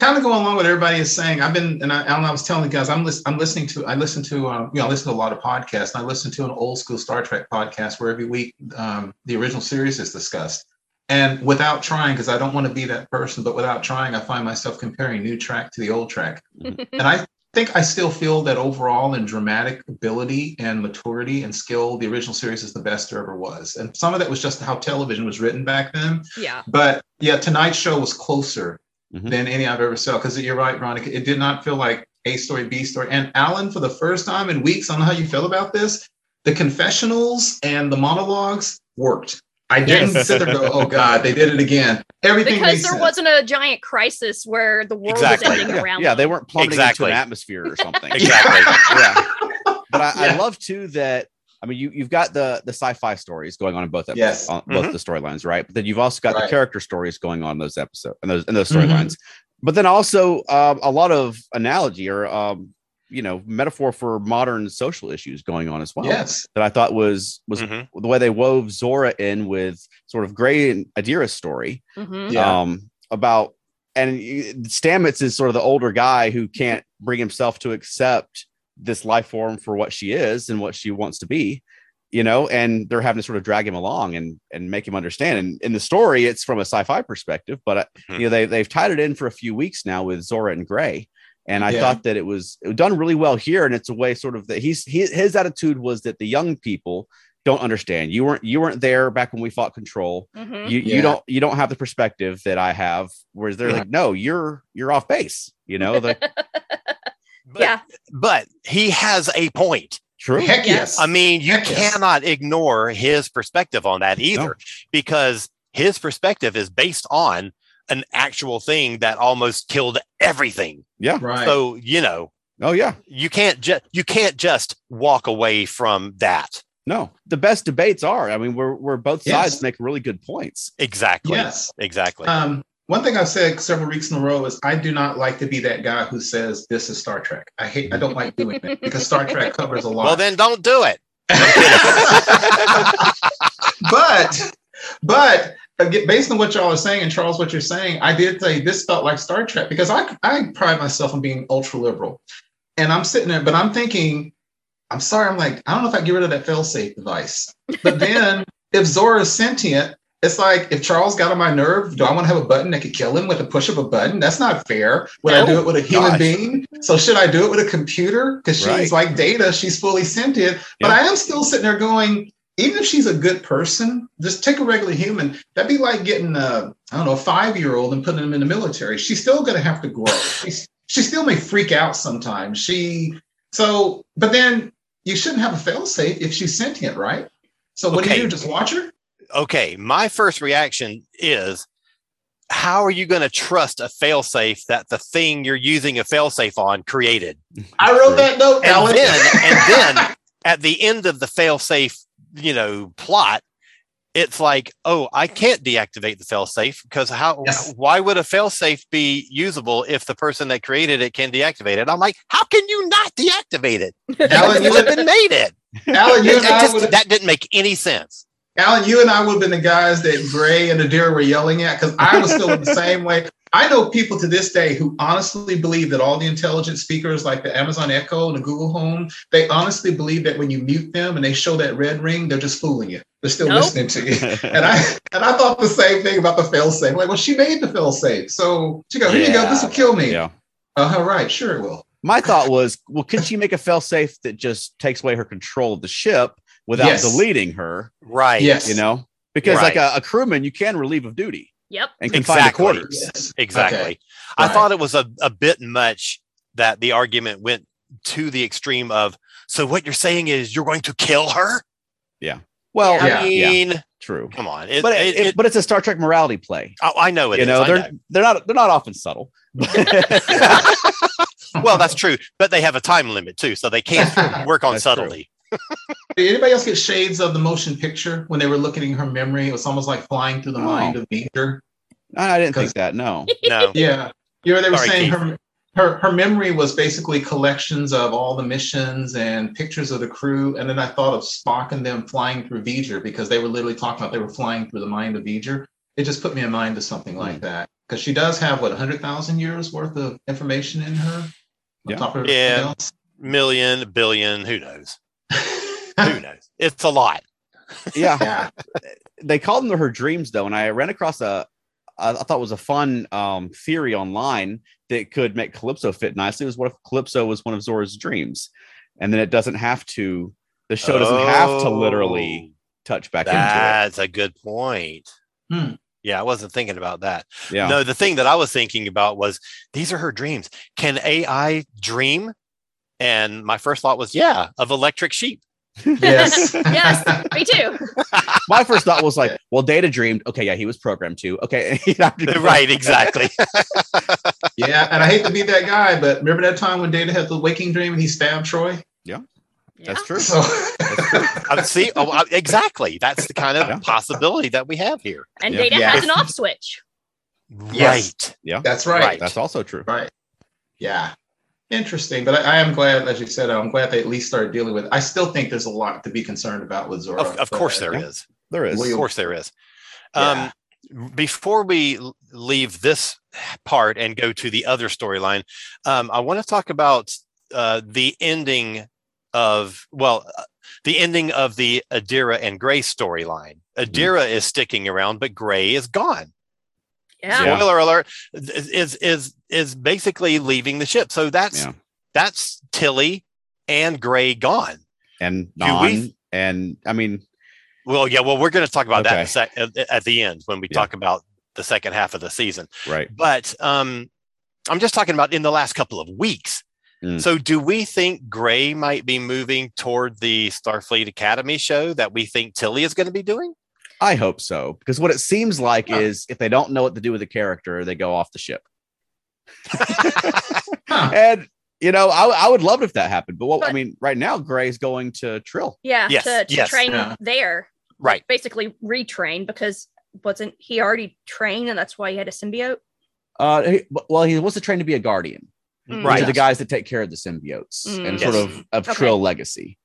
kind of going along with what everybody is saying. I've been, and I, Alan, I was telling the guys, I'm, lis- I'm listening to, I listen to, uh, you know, I listen to a lot of podcasts. And I listen to an old school Star Trek podcast where every week um, the original series is discussed. And without trying, because I don't want to be that person, but without trying, I find myself comparing new Trek to the old Trek. and I think I still feel that overall in dramatic ability and maturity and skill, the original series is the best there ever was. And some of that was just how television was written back then. Yeah. But yeah, tonight's show was closer Mhm. than any I've ever saw. Because you're right, Veronica. It did not feel like A story, B story. And Alan, for the first time in weeks, I don't know how you feel about this. The confessionals and the monologues worked. I didn't Yes. sit there and go, "Oh God, they did it again." Everything Because there sense. wasn't a giant crisis where the world Exactly. was ending Yeah, around. yeah, they weren't plummeting Exactly. into an atmosphere or something. [laughs] Exactly. yeah. But I, I love too that I mean you you've got the the sci-fi stories going on in both episodes, Yes. on both Mhm. the storylines, right? But then you've also got the character stories going on in those episodes and those in those Mhm. storylines. But then also um, a lot of analogy or um, you know metaphor for modern social issues going on as well. Yes. That I thought was was Mhm. the way they wove Zora in with sort of Gray and Adira's story Mhm. Yeah. um, about and y- Stamets is sort of the older guy who can't bring himself to accept this life form for what she is and what she wants to be, you know, and they're having to sort of drag him along and and make him understand. And in the story, it's from a sci-fi perspective, but uh, Mhm. you know they they've tied it in for a few weeks now with Zora and Gray. And I Yeah. thought that it was, it was done really well here, and it's a way sort of that he's he, his attitude was that the young people don't understand. You weren't you weren't there back when we fought Control Mhm. you Yeah. you don't you don't have the perspective that I have. Whereas they're Yeah. like, no, you're you're off base. You know, the [laughs] But, yeah. but he has a point. true. Heck Yes. yes. I mean, you Heck yes. cannot ignore his perspective on that either, because his perspective is based on an actual thing that almost killed everything. Yeah. right. So you know, Oh yeah. you can't just you can't just walk away from that. No, the best debates are. I mean, we're we're both sides Yes. make really good points. Exactly. yes. Exactly. Um, one thing I've said several weeks in a row is I do not like to be that guy who says this is Star Trek. I hate. I don't like doing it because Star Trek covers a lot. well, then don't do it. [laughs] but but again, based on what y'all are saying and Charles, what you're saying, I did say this felt like Star Trek because I I pride myself on being ultra liberal, and I'm sitting there, but I'm thinking, I'm sorry, I'm like I don't know if I get rid of that failsafe device, but then [laughs] if Zora is sentient. It's like if Charles got on my nerve, do I want to have a button that could kill him with a push of a button? That's not fair. Would I do it with a human Gosh. being? So should I do it with a computer? Because she's Right. like data, she's fully sentient. But Yeah. I am still sitting there going, even if she's a good person, just take a regular human. That'd be like getting a, I don't know, a five-year-old and putting them in the military. She's still gonna have to grow. She's, she still may freak out sometimes. She so, but then you shouldn't have a fail-safe if she's sentient, right? So what do you do? Just watch her? okay, my first reaction is how are you going to trust a failsafe that the thing you're using a failsafe on created? [laughs] I wrote that note, And Alan. then and then at the end of the failsafe, you know, plot, it's like, oh, I can't deactivate the failsafe because how Yes. why would a failsafe be usable if the person that created it can deactivate it? I'm like, how can you not deactivate it? Alan, you, Flippin' made it. Alan, you It- and it I just- would that didn't make any sense. Alan, you and I would have been the guys that Gray and Adira were yelling at because I was feeling the same way. I know people to this day who honestly believe that all the intelligent speakers, like the Amazon Echo and the Google Home, they honestly believe that when you mute them and they show that red ring, they're just fooling you. They're still Nope. listening to you. [laughs] And I and I thought the same thing about the failsafe. Like, well, she made the failsafe, so she go, here you go, this will kill me. Yeah. Uh-huh, right, sure it will. My thought was, well, could she make a failsafe that just takes away her control of the ship without Yes. deleting her? Right. Yes. You know, because like a, a crewman, you can relieve of duty. Yep. and can find the quarters. Yes. Exactly. Okay. I Right. thought it was a, a bit much that the argument went to the extreme of, so what you're saying is you're going to kill her? Yeah. Well, Yeah. I yeah, mean, true. come on. It, But it, it, it- but it's a Star Trek morality play. oh, I know it you is, know, I they're they're not they're not often subtle. [laughs] well, that's true. But they have a time limit too, so they can't work on That's true. subtlety. Did anybody else get shades of the motion picture when they were looking at her memory? It was almost like flying through the Oh. mind of V'ger. I didn't think that. No. [laughs] No. Yeah. You know, they were Sorry, saying Keith. her, her her memory was basically collections of all the missions and pictures of the crew. And then I thought of Spock and them flying through V'ger because they were literally talking about they were flying through the mind of V'ger. It just put me in mind of something like Hmm. that. Because she does have what, hundred thousand years worth of information in her? On Yeah. top of Yeah. Million, billion, who knows? Who [laughs] knows? It's a lot. Yeah. yeah. they called them her dreams though, and I ran across a I thought was a fun um, theory online that could make Calypso fit nicely. Was what if Calypso was one of Zora's dreams, and then it doesn't have to. The show doesn't have to literally touch back into it. That's a good point. Hmm. Yeah, I wasn't thinking about that. Yeah, No, the thing that I was thinking about was these are her dreams. Can AI dream? And my first thought was, yeah, of electric sheep. Yes. [laughs] Yes. Me too. [laughs] my first thought was like, well, Data dreamed. Okay, yeah, he was programmed [laughs] to. Okay, right, exactly. Yeah, and I hate to be that guy, but remember that time when Data had the waking dream and he stabbed Troi? Yeah. That's true. So I uh, see. Oh, uh, exactly. That's the kind of Yeah. possibility that we have here. And Yeah. Data Yeah. has an off switch. Yes. Yeah. that's right. Right. That's also true. Right. Yeah. Interesting. But I, I am glad, as you said, I'm glad they at least started dealing with it. I still think there's a lot to be concerned about with Zora. Of, of course there is. There is. Of course there is. Yeah. Um, before we leave this part and go to the other storyline, um, I want to talk about uh, the ending of well, uh, the ending of the Adira and Gray storyline. Adira is sticking around, but Gray is gone. Yeah. Yeah. Spoiler alert is is is basically leaving the ship. So that's Yeah. that's Tilly and Gray gone. And Do non, we- and I mean, Well, yeah, well, we're going to talk about that Okay. a sec- at, at the end when we Yeah. talk about the second half of the season. right. But um, I'm just talking about in the last couple of weeks. Mm. So, do we think Gray might be moving toward the Starfleet Academy show that we think Tilly is going to be doing? I hope so because what it seems like Huh. is if they don't know what to do with the character, they go off the ship. [laughs] Huh. And you know, I, I would love it if that happened. But what I mean, right now, Gray's going to Trill. Yeah. Yes, To, to yes. train Yeah. there. Right. Basically retrain because wasn't he already trained and that's why he had a symbiote? Uh, he, well, he was to train to be a guardian, Mm. Right. to the guys that take care of the symbiotes Mm. and Yes. sort of of Okay. Trill legacy,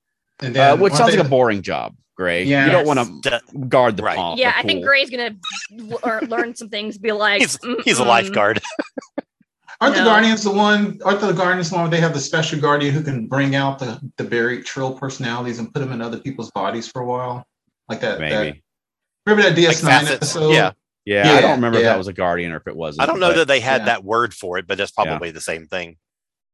And uh, which sounds they- like a boring job. Gray, Yeah. you don't want to guard the Right. pond. yeah, the I think. Gray's gonna lear- learn some things. Be like, He's, he's a lifeguard. [laughs] Aren't the Guardians the one? Aren't the Guardians the one where they have the special guardian who can bring out the, the buried Trill personalities and put them in other people's bodies for a while? Like that. that Maybe. remember that DS9 facets. episode? Yeah. Yeah, I don't remember if that was a guardian or if it wasn't. I don't know but- that they had yeah. that word for it, but that's probably the same thing.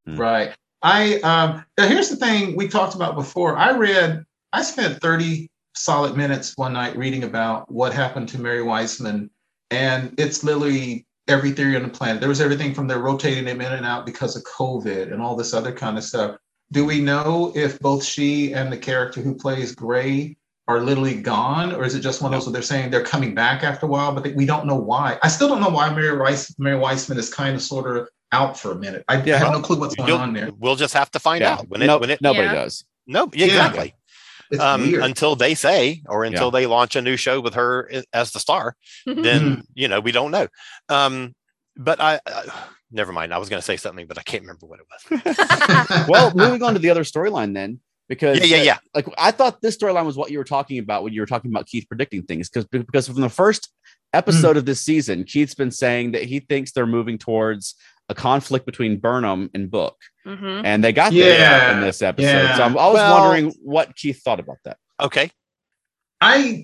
Right. I um here's the thing we talked about before. I read I spent 30 solid minutes one night reading about what happened to Mary Wiseman and it's literally every theory on the planet. There was everything from their rotating them in and out because of COVID and all this other kind of stuff. Do we know if both she and the character who plays Gray are literally gone, or is it just one of those where they're saying they're coming back after a while, but they, we don't know why? I still don't know why Mary Weiss, Mary Wiseman is kind of sort of out for a minute. I, I have no clue what's going You'll- on there. We'll just have to find Yeah, out when it no, when it nobody Yeah. does. no Yeah. exactly um, until they say or until Yeah. they launch a new show with her as the star Mm-hmm. then you know we don't know um but i, I never mind i was going to say something but i can't remember what it was [laughs] [laughs] well, moving on to the other storyline then, because yeah yeah uh, yeah like I thought this storyline was what you were talking about when you were talking about Keith predicting things, because because from the first episode of this season, Keith's been saying that he thinks they're moving towards a conflict between Burnham and Book, Mhm. and they got there Yeah, in this episode. yeah. So I'm always Well- wondering what Keith thought about that. okay I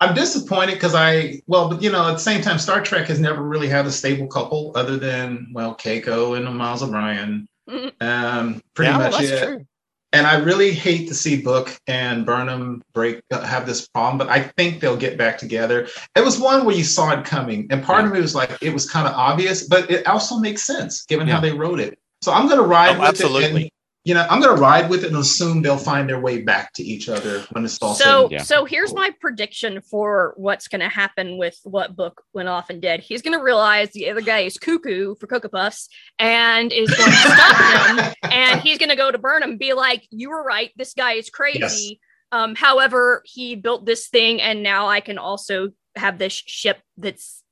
I'm disappointed because I well, but you know, at the same time, Star Trek has never really had a stable couple other than well, Keiko and Miles O'Brien. Mhm. Um, pretty yeah well, much that's it. true and I really hate to see Book and Burnham break uh, have this problem, but I think they'll get back together. It was one where you saw it coming, and part yeah. of me was like, it was kind of obvious, but it also makes sense given yeah. how they wrote it. So I'm going to ride oh, with absolutely. it you know, I'm going to ride with it and assume they'll find their way back to each other when it's all so. Yeah. So here's my prediction for what's going to happen with what book went off and did. He's going to realize the other guy is cuckoo for Cocoa Puffs and is going [laughs] to stop him, and he's going to go to Burnham and be like, "You were right. This guy is crazy." Yes. Um, however, he built this thing, and now I can also have this ship that's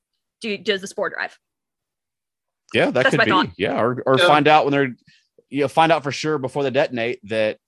do, does the spore drive. Yeah, that That's could be. Thought. Yeah, or or yeah. find out when they're you'll find out for sure before they detonate that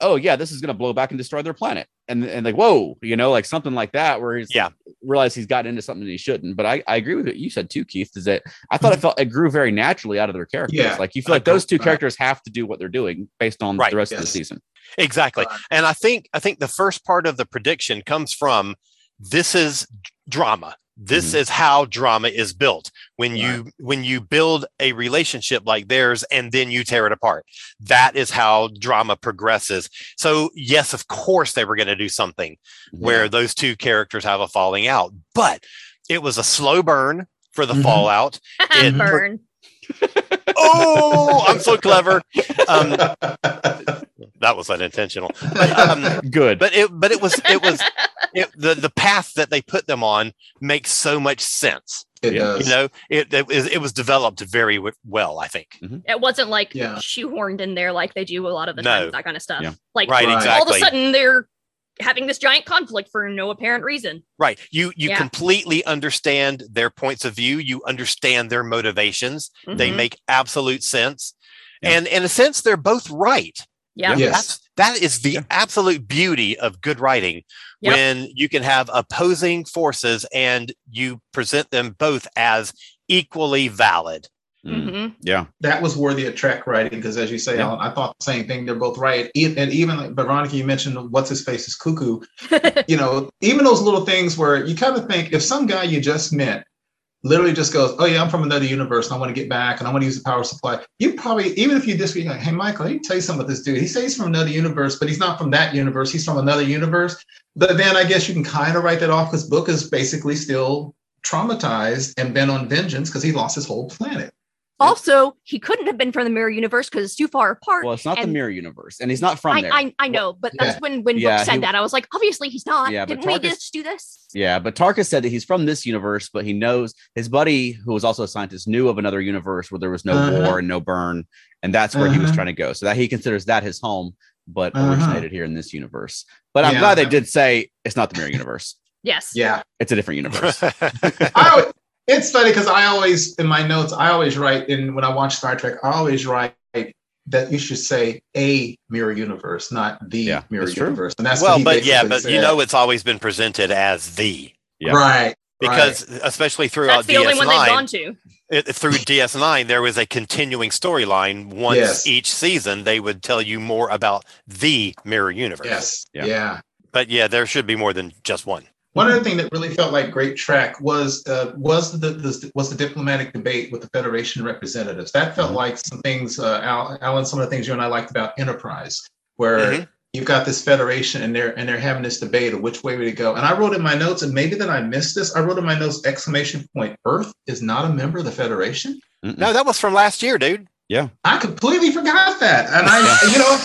oh yeah this is going to blow back and destroy their planet. And and like whoa you know like something like that where he's yeah. realized he's gotten into something he shouldn't. But i, I agree with what you said too keith is that i thought it mm-hmm. felt it grew very naturally out of their characters. Yeah. like you feel like those two characters have to do what they're doing based on right. the rest yes. of the season. Exactly. And i think i think the first part of the prediction comes from this is drama this mm-hmm. is how drama is built when right. you when you build a relationship like theirs and then you tear it apart that is how drama progresses so yes of course they were going to do something yeah. where those two characters have a falling out but it was a slow burn for the mm-hmm. fallout [laughs] it burn oh i'm so clever um, [laughs] that was unintentional [laughs] but, um, good but it but it was it was it, the the path that they put them on makes so much sense. It does. You know, it, it, it was developed very well. I think mm-hmm. it wasn't like yeah. shoehorned in there like they do a lot of the no. that kind of stuff. Yeah. Like right, all exactly. of a sudden they're having this giant conflict for no apparent reason. Right. You you yeah. completely understand their points of view. You understand their motivations. Mm-hmm. They make absolute sense. And in a sense, they're both right. Yeah. Yes. That's that is the absolute beauty of good writing yep. when you can have opposing forces and you present them both as equally valid. Mm-hmm. mm-hmm. Yeah, that was worthy of Trek writing because, as you say, yeah. Alan, I thought the same thing. They're both right, and even like Veronica, you mentioned what's his face is cuckoo. [laughs] you know, even those little things where you kind of think if some guy you just met literally just goes, "Oh yeah, I'm from another universe, and I want to get back, and I want to use the power supply." You probably, even if you disagree, like, "Hey, Michael, let me tell you something about this dude. He says he's from another universe, but he's not from that universe. He's from another universe." But then I guess you can kind of write that off because Book is basically still traumatized and bent on vengeance because he lost his whole planet. Also, he couldn't have been from the mirror universe because it's too far apart. Well, it's not the mirror universe, and he's not from I, there. I, I know, but that's yeah. when when yeah, Book said he, that I was like, obviously he's not. Yeah, Didn't Tarkus, we just do this? Yeah, but Tarkus said that he's from this universe, but he knows his buddy, who was also a scientist, knew of another universe where there was no uh-huh. war and no burn, and that's where uh-huh. he was uh-huh. trying to go. So that he considers that his home, but uh-huh. originated here in this universe. But I'm yeah. glad they did say it's not the mirror universe. Yes. Yeah. It's a different universe. I, [laughs] it's funny because I always, in my notes, I always write, and when I watch Star Trek, I always write that you should say a mirror universe, not the yeah, mirror universe. And that's well, but yeah, but said. you know, it's always been presented as the yeah. right because right. especially throughout the DS9, only one they've gone to. It, through DS9, there was a continuing storyline. Once yes. each season, they would tell you more about the mirror universe. Yes, yeah. yeah. But yeah, there should be more than just one. One other thing that really felt like great Trek was uh, was the, the, was the diplomatic debate with the Federation representatives. That felt mm-hmm. like some things, uh, Alan, some of the things you and I liked about Enterprise, where mm-hmm. you've got this Federation and they're and they're having this debate of which way we go. And I wrote in my notes, and maybe that I missed this. I wrote in my notes exclamation point: Earth is not a member of the Federation. Mm-mm. No, that was from last year, dude. Yeah, I completely forgot that, and I, [laughs] you know.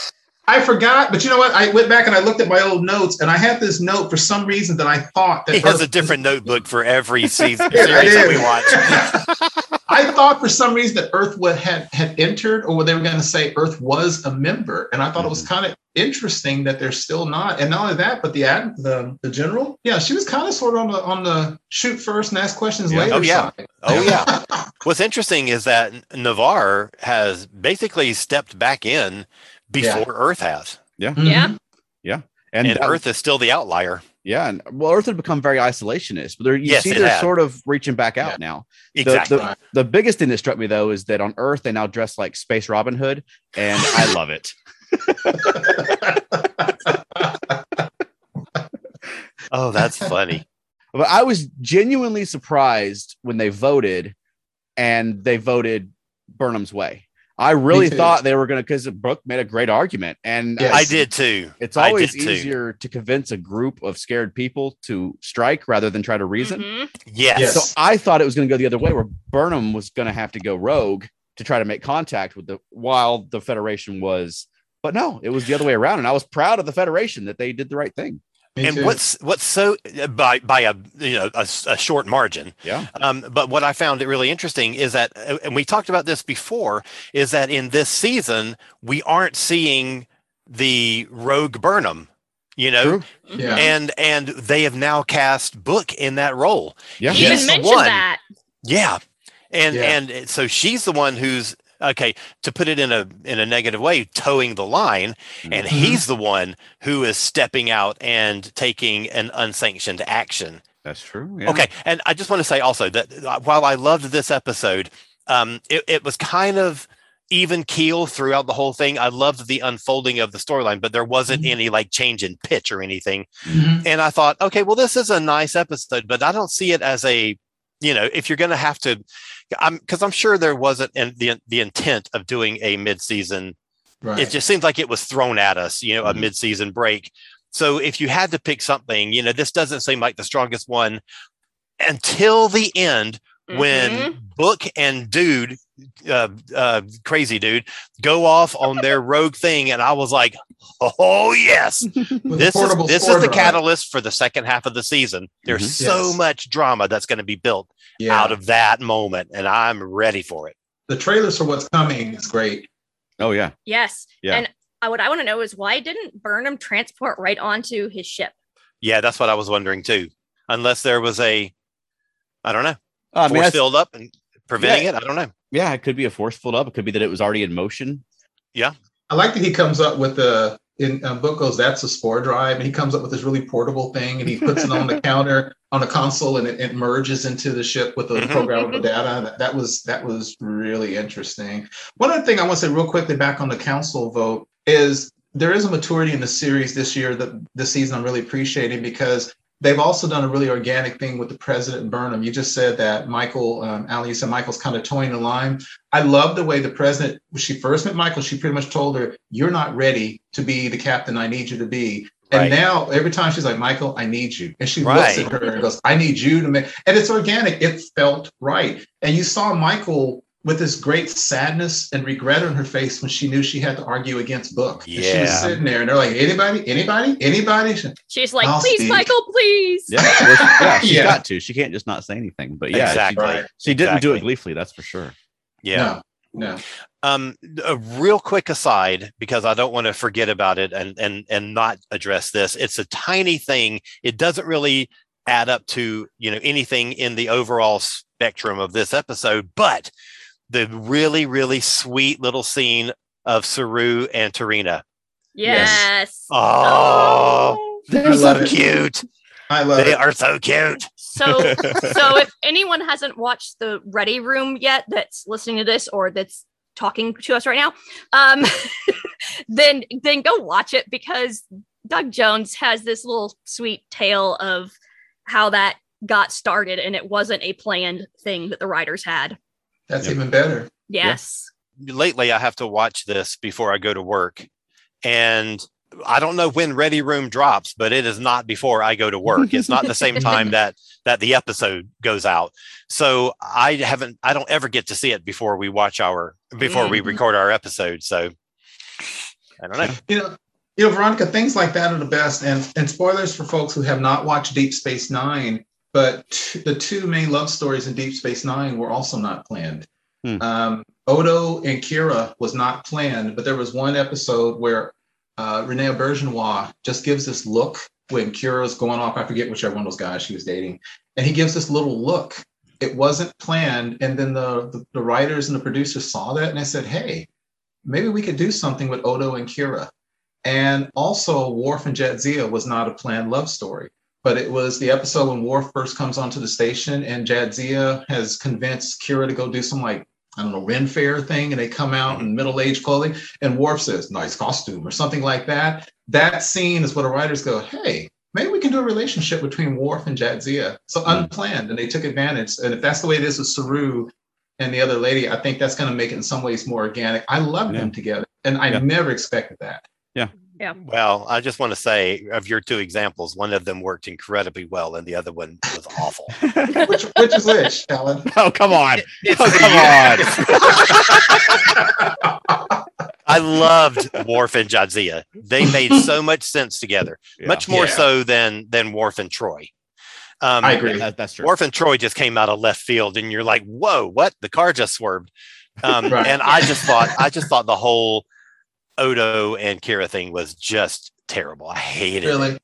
I forgot, but you know what? I went back and I looked at my old notes, and I had this note for some reason that I thought that he has a different notebook for every [laughs] season series that we watch. [laughs] I thought for some reason that Earth would had had entered, or they were going to say Earth was a member, and I thought mm-hmm. it was mm-hmm. kind of interesting that they're still not. And not only that, but the ad, the the general, yeah, she was kind of sort of on the on the shoot first and ask questions yeah. later. Oh yeah, side. oh yeah. [laughs] What's interesting is that Ni'Var has basically stepped back in before yeah. Earth has. Yeah. Mm-hmm. Yeah. Yeah. And, and Earth is still the outlier. Yeah, and well, Earth had become very isolationist, but they're, you yes, see they're had. sort of reaching back out yeah. now. Exactly. The, the, the, biggest thing that struck me though is that on Earth they now dress like Space Robin Hood, and I [laughs] love it. [laughs] oh, that's funny. But I was genuinely surprised when they voted, and they voted Burnham's way. I really thought they were going to because Book made a great argument, and yes. I did too. It's always easier too. to convince a group of scared people to strike rather than try to reason. Mm-hmm. Yes. yes. So I thought it was going to go the other way, where Burnham was going to have to go rogue to try to make contact with the while the Federation was. But no, it was the other way around, and I was proud of the Federation that they did the right thing. Me and too. what's what's so by by a you know a, a short margin. Yeah. Um, but what i found it really interesting is that uh, and we talked about this before is that in this season we aren't seeing the rogue burnham you know? Yeah. and and they have now cast book in that role. Yeah. You even mentioned one. that. Yeah. And yeah. and so she's the one who's okay to put it in a in a negative way towing the line and mm-hmm. he's the one who is stepping out and taking an unsanctioned action that's true yeah. okay and i just want to say also that uh, while i loved this episode um it, it was kind of even keel throughout the whole thing. I loved the unfolding of the storyline, but there wasn't mm-hmm. any like change in pitch or anything. Mm-hmm. And I thought, okay, well, this is a nice episode, but I don't see it as a, you know, if you're going to have to I'm because I'm sure there wasn't in the the intent of doing a midseason. Right. It just seems like it was thrown at us, you know, mm-hmm. a midseason break. So if you had to pick something, you know, this doesn't seem like the strongest one until the end mm-hmm. when Book and Dude, uh, uh, crazy dude, go off on their rogue thing, and I was like, "Oh yes, [laughs] this is this is the catalyst for the second half of the season." There's mm-hmm. so yes. much drama that's going to be built yeah. out of that moment, and I'm ready for it. The trailers for what's coming is great. Oh yeah. Yes. Yeah. And I, what I want to know is why didn't Burnham transport right onto his ship? Yeah, that's what I was wondering too. Unless there was a, I don't know, uh, force filled up and preventing yeah, it. I don't know. Yeah, it could be a force filled up. It could be that it was already in motion. Yeah. I like that he comes up with the in um, book goes that's a spore drive and he comes up with this really portable thing and he puts it on the [laughs] counter on a console and it, it, merges into the ship with the mm-hmm. programmable data that, that was that was really interesting one other thing i want to say real quickly back on the council vote is there is a maturity in the series this year that this season i'm really appreciating because They've also done a really organic thing with the president Burnham. You just said that Michael, um, Alan, you said Michael's kind of toying the line. I love the way the president, when she first met Michael, she pretty much told her, You're not ready to be the captain I need you to be. And right. now every time she's like, Michael, I need you. And she right. looks at her and goes, I need you to make and it's organic. It felt right. And you saw Michael with this great sadness and regret on her face when she knew she had to argue against Book. Yeah. And she was sitting there and they're like, anybody, anybody, anybody? She's like, I'll please, speak. Michael, please. Yeah, well, yeah, [laughs] she's yeah. got to. She can't just not say anything. But yeah, exactly. she, she didn't exactly. do it gleefully, that's for sure. Yeah. No. no. Um, a real quick aside, because I don't want to forget about it and and and not address this. It's a tiny thing. It doesn't really add up to you know anything in the overall spectrum of this episode, but the really, really sweet little scene of Saru and T'Rina. Yes. Oh, oh. they're so it. cute. I love they it. are so cute. So, [laughs] so if anyone hasn't watched the Ready Room yet, that's listening to this or that's talking to us right now, um, [laughs] then then go watch it because Doug Jones has this little sweet tale of how that got started, and it wasn't a planned thing that the writers had. That's yep. even better. Yes. Lately, I have to watch this before I go to work. And I don't know when Ready Room drops, but it is not before I go to work. It's not the same [laughs] time that that the episode goes out. So I haven't I don't ever get to see it before we watch our before mm-hmm. we record our episode. So I don't know. You know, you know, Veronica, things like that are the best. And and spoilers for folks who have not watched Deep Space Nine. But t- the two main love stories in Deep Space Nine were also not planned. Hmm. Um, Odo and Kira was not planned, but there was one episode where uh, Rene Auberjonois just gives this look when Kira's going off. I forget whichever one of those guys she was dating, and he gives this little look. It wasn't planned, and then the, the, the writers and the producers saw that and they said, "Hey, maybe we could do something with Odo and Kira." And also, Worf and Jadzia was not a planned love story but it was the episode when Worf first comes onto the station and Jadzia has convinced Kira to go do some like I don't know, Ren Fair thing, and they come out in middle age clothing, and Worf says, nice costume, or something like that. That scene is what the writers go, hey, maybe we can do a relationship between Worf and Jadzia. So hmm. unplanned, and they took advantage. And if that's the way it is with Saru, and the other lady, I think that's going to make it in some ways more organic. I love yeah. them together, and I yeah. never expected that. Yeah. Yeah. Well, I just want to say of your two examples, one of them worked incredibly well and the other one was awful. [laughs] which, which is which, Alan? [laughs] Oh, come on. It's, oh, come on. [laughs] I loved Worf and Jadzia. They made so much sense together, yeah. much more yeah. so than than Worf and Troi. Um, I agree. That, that's true. Worf and Troi just came out of left field, and you're like, "Whoa, what? The car just swerved." Um, right. And I just thought, I just thought the whole Odo and Kira thing was just terrible. I hated really? it.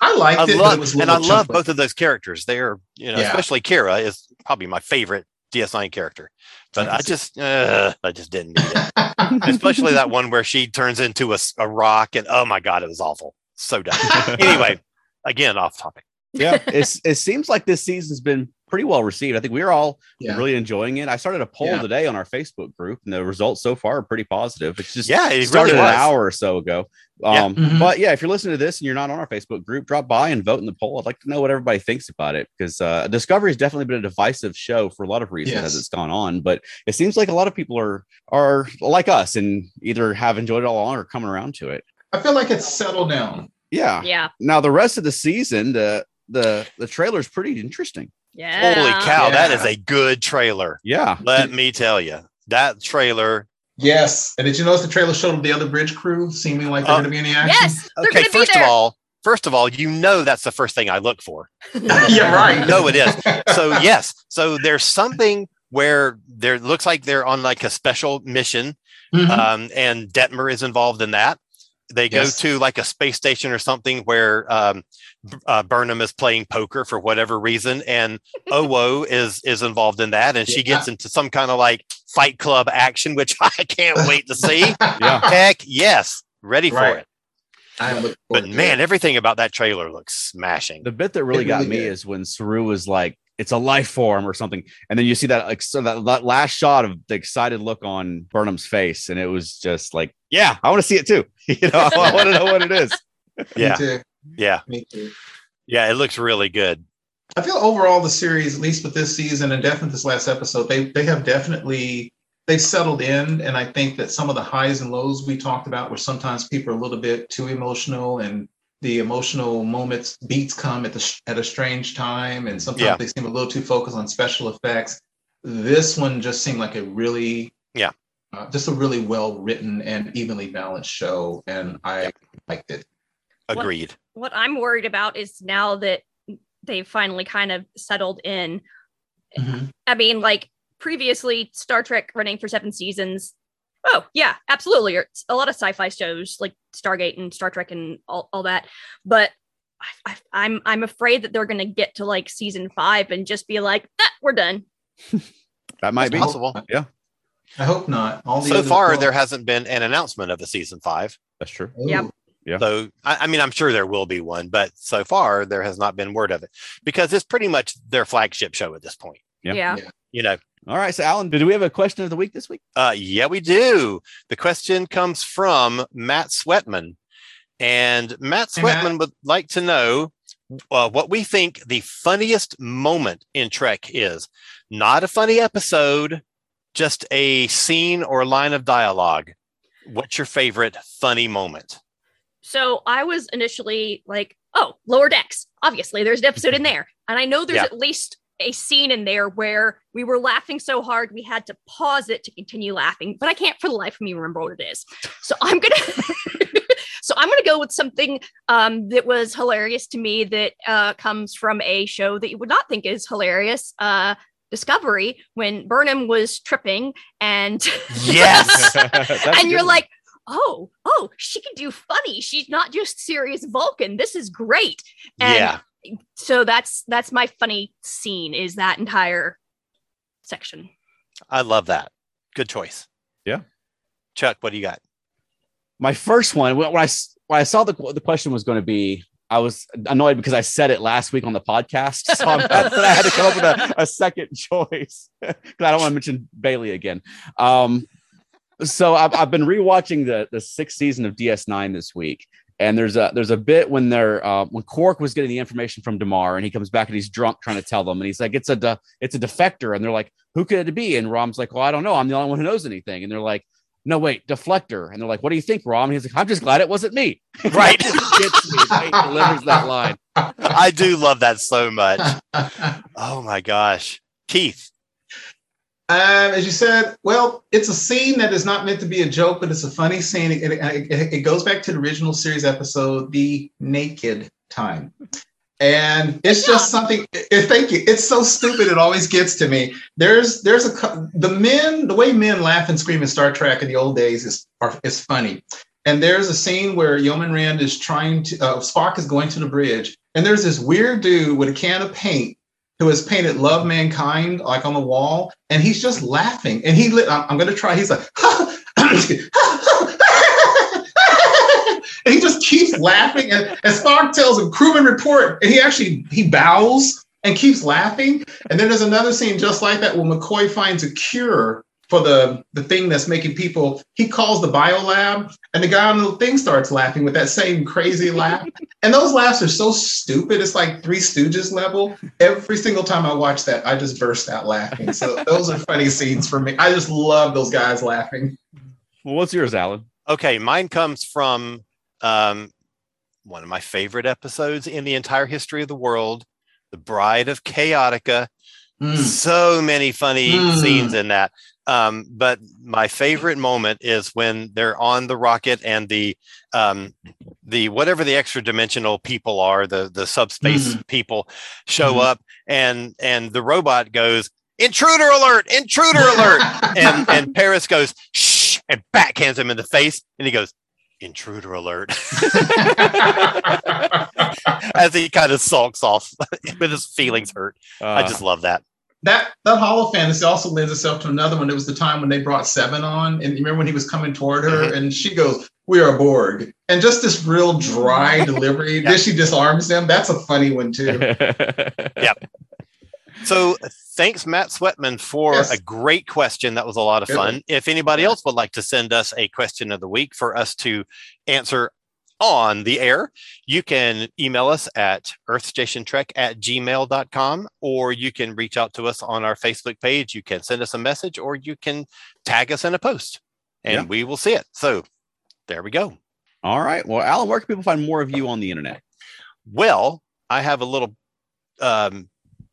I liked I it, love, it and I love both of those characters. They're, you know, yeah. especially Kira is probably my favorite DS9 character. But I, I just, uh, I just didn't need it. [laughs] especially that one where she turns into a, a rock, and oh my god, it was awful. So dumb. anyway, [laughs] again, off topic. Yeah, [laughs] it's it seems like this season's been pretty well received. I think we are all yeah. really enjoying it. I started a poll yeah. today on our Facebook group, and the results so far are pretty positive. It's just yeah, it started really an hour or so ago. Um, yeah. mm-hmm. But yeah, if you're listening to this and you're not on our Facebook group, drop by and vote in the poll. I'd like to know what everybody thinks about it because uh, Discovery has definitely been a divisive show for a lot of reasons yes. as it's gone on. But it seems like a lot of people are are like us and either have enjoyed it all along or coming around to it. I feel like it's settled down. Yeah. Yeah. Now the rest of the season, the the the trailer is pretty interesting. Yeah. Holy cow, yeah. that is a good trailer. Yeah. Let me tell you, that trailer. Yes. And did you notice the trailer showed the other bridge crew seeming like they're uh, going to be in the action? Yes. Okay. First of all, first of all, you know that's the first thing I look for. [laughs] yeah, right. no, it is. [laughs] So yes. So there's something where there looks like they're on like a special mission, mm-hmm. um, and Detmer is involved in that. They go yes. to like a space station or something where um, uh, Burnham is playing poker for whatever reason, and Owo is is involved in that, and yeah. she gets into some kind of like Fight Club action, which [laughs] I can't wait to see. [laughs] yeah. Heck yes, ready right. for it. but man, it. everything about that trailer looks smashing. The bit that really, really got me is when Saru was like, "It's a life form" or something, and then you see that like so that, that last shot of the excited look on Burnham's face, and it was just like, "Yeah, I want to see it too." [laughs] you know, I want to know what it is. Yeah. Yeah. Yeah, it looks really good. I feel overall the series, at least with this season and definitely this last episode, they they have definitely they've settled in. And I think that some of the highs and lows we talked about where sometimes people are a little bit too emotional and the emotional moments beats come at the at a strange time and sometimes yeah. they seem a little too focused on special effects this one just seemed like a really yeah uh, just a really well written and evenly balanced show and i yeah. liked it agreed what I'm worried about is now that they've finally kind of settled in. Mm-hmm. I mean, like previously, Star Trek running for seven seasons. Oh, yeah, absolutely. A lot of sci fi shows like Stargate and Star Trek and all, all that. But I, am I'm, I'm afraid that they're going to get to like season five and just be like, ah, we're done. [laughs] that might be possible. Yeah. I hope not. All so far, there hasn't been an announcement of a season five. That's true. Yeah. Yeah. So I, I, mean, I'm sure there will be one, but so far there has not been word of it because it's pretty much their flagship show at this point. Yeah. yeah. You know. All right. So Alan, do we have a question of the week this week? Uh, yeah, we do. The question comes from Matt Sweatman, and Matt Sweatman hey, Matt. would like to know uh, what we think the funniest moment in Trek is. Not a funny episode, just a scene or line of dialogue. What's your favorite funny moment? So I was initially like, oh, lower decks. Obviously, there's an episode in there. And I know there's yeah. at least a scene in there where we were laughing so hard we had to pause it to continue laughing, but I can't for the life of me remember what it is. So I'm gonna [laughs] so I'm gonna go with something um, that was hilarious to me that uh, comes from a show that you would not think is hilarious. Uh, Discovery when Burnham was tripping and yes, [laughs] [laughs] and you're like, oh, oh, she can do funny. She's not just serious Vulcan. This is great. And yeah. So that's that's my funny scene is that entire section. I love that. Good choice. Yeah. Chuck, what do you got? My first one, when I when I saw the the question was going to be, I was annoyed because I said it last week on the podcast, [laughs] so I'm, I had to come up with a, a second [laughs] choice [laughs] because I don't want to mention Bailey again. Um, so I've, I've been rewatching the the sixth season of DS9 this week, And there's a there's a bit when they're uh, when Quark was getting the information from Damar, and he comes back and he's drunk trying to tell them, and he's like, "It's a de- it's a defector," and they're like, "Who could it be?" And Rom's like, "Well, I don't know. I'm the only one who knows anything." And they're like, "No, wait, deflector." And they're like, "What do you think, Rom?" And he's like, "I'm just glad it wasn't me." [laughs] Right. gets me. He delivers that line. I do love that so much. Oh my gosh, Keith. Um, as you said, well, it's a scene that is not meant to be a joke, but it's a funny scene. It, it, it goes back to the original series episode, The Naked Time. And it's just something. It, thank you. It's so stupid. It always gets to me. There's, there's a the men, the way men laugh and scream in Star Trek in the old days is are, is funny. And there's a scene where Yeoman Rand is trying to, uh, Spock is going to the bridge, and there's this weird dude with a can of paint who has painted "Love Mankind" like on the wall, and he's just laughing. And he, I'm, I'm going to try. He's like, [laughs] and he just keeps laughing. And, and Spock tells him, "Crewman report," and he actually he bows and keeps laughing. And then there's another scene just like that where McCoy finds a cure for the the thing that's making people he calls the bio lab and the guy on the thing starts laughing with that same crazy laugh. [laughs] And those laughs are so stupid it's like three stooges level. Every single time i watch that i just burst out laughing. So [laughs] those are funny scenes for me. I just love those guys laughing. Well what's yours alan? Okay mine comes from um, one of my favorite episodes in the entire history of the world the bride of chaotica. Mm. So many funny mm. scenes in that. Um, but my favorite moment is when they're on the rocket and the um, the whatever the extra dimensional people are, the the subspace mm-hmm. people show mm-hmm. up, and and the robot goes intruder alert, intruder alert, [laughs] and and Paris goes shh and backhands him in the face, and he goes intruder alert [laughs] as he kind of sulks off [laughs] with his feelings hurt. Uh, I just love that that that holo fantasy also lends itself to another one. It was the time when they brought Seven on, and you remember when he was coming toward her, mm-hmm. and she goes, "We are a Borg," and just this real dry [laughs] delivery. Then she disarms them. That's a funny one too. [laughs] yep. So thanks, Matt Sweatman, for yes. a great question. That was a lot of Good fun. If anybody else would like to send us a question of the week for us to answer on the air, you can email us at earthstationtrek at gmail.com, or you can reach out to us on our Facebook page. You can send us a message, or you can tag us in a post, and yeah. we will see it. So there we go. All right. Well, Alan, where can people find more of you on the internet? Well, I have a little um,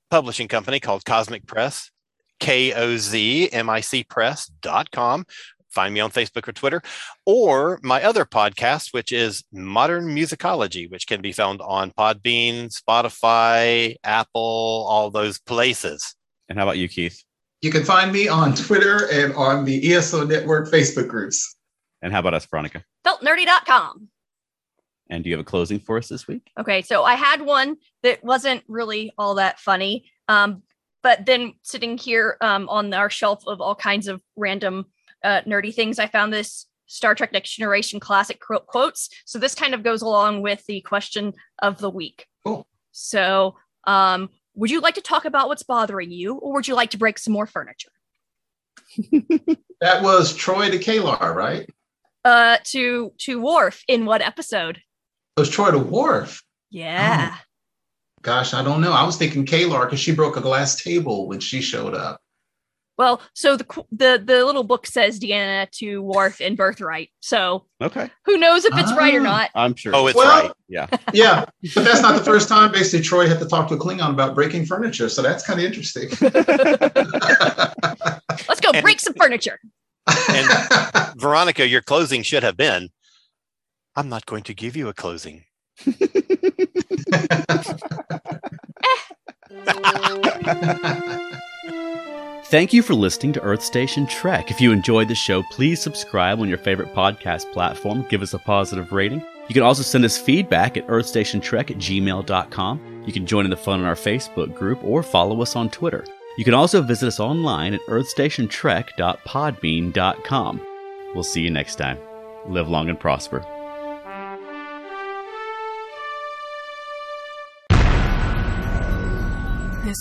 publishing company called Kozmic Press, K O Z M I C Press.com find me on Facebook or Twitter, or my other podcast, which is Modern Musicology, which can be found on Podbean, Spotify, Apple, all those places. And how about you, Keith? You can find me on Twitter and on the ESO Network Facebook groups. And how about us, Veronica? FeltNerdy.com. And do you have a closing for us this week? Okay, so I had one that wasn't really all that funny. Um, but then sitting here um, on our shelf of all kinds of random uh, nerdy things, I found this Star Trek Next Generation classic quotes. So this kind of goes along with the question of the week. Cool. So, um, would you like to talk about what's bothering you, or would you like to break some more furniture? [laughs] that was Troi to K'Ehleyr, right? Uh, to to Worf in what episode? It was Troi to Worf. Yeah. Oh. Gosh, I don't know. I was thinking K'Ehleyr because she broke a glass table when she showed up. Well, so the the the little book says Deanna to Worf in Birthright. So okay, who knows if it's ah, right or ah. not? I'm sure. Oh, it's well, right. Yeah, [laughs] yeah, but that's not the first time. Basically, Troi had to talk to a Klingon about breaking furniture, so that's kind of interesting. [laughs] [laughs] Let's go and, break some furniture. And Veronica, your closing should have been, "I'm not going to give you a closing." Thank you for listening to Earth Station Trek. If you enjoyed the show, please subscribe on your favorite podcast platform. Give us a positive rating. You can also send us feedback at earthstationtrek at gmail.com. You can join in the fun on our Facebook group or follow us on Twitter. You can also visit us online at earthstationtrek.podbean.com. We'll see you next time. Live long and prosper.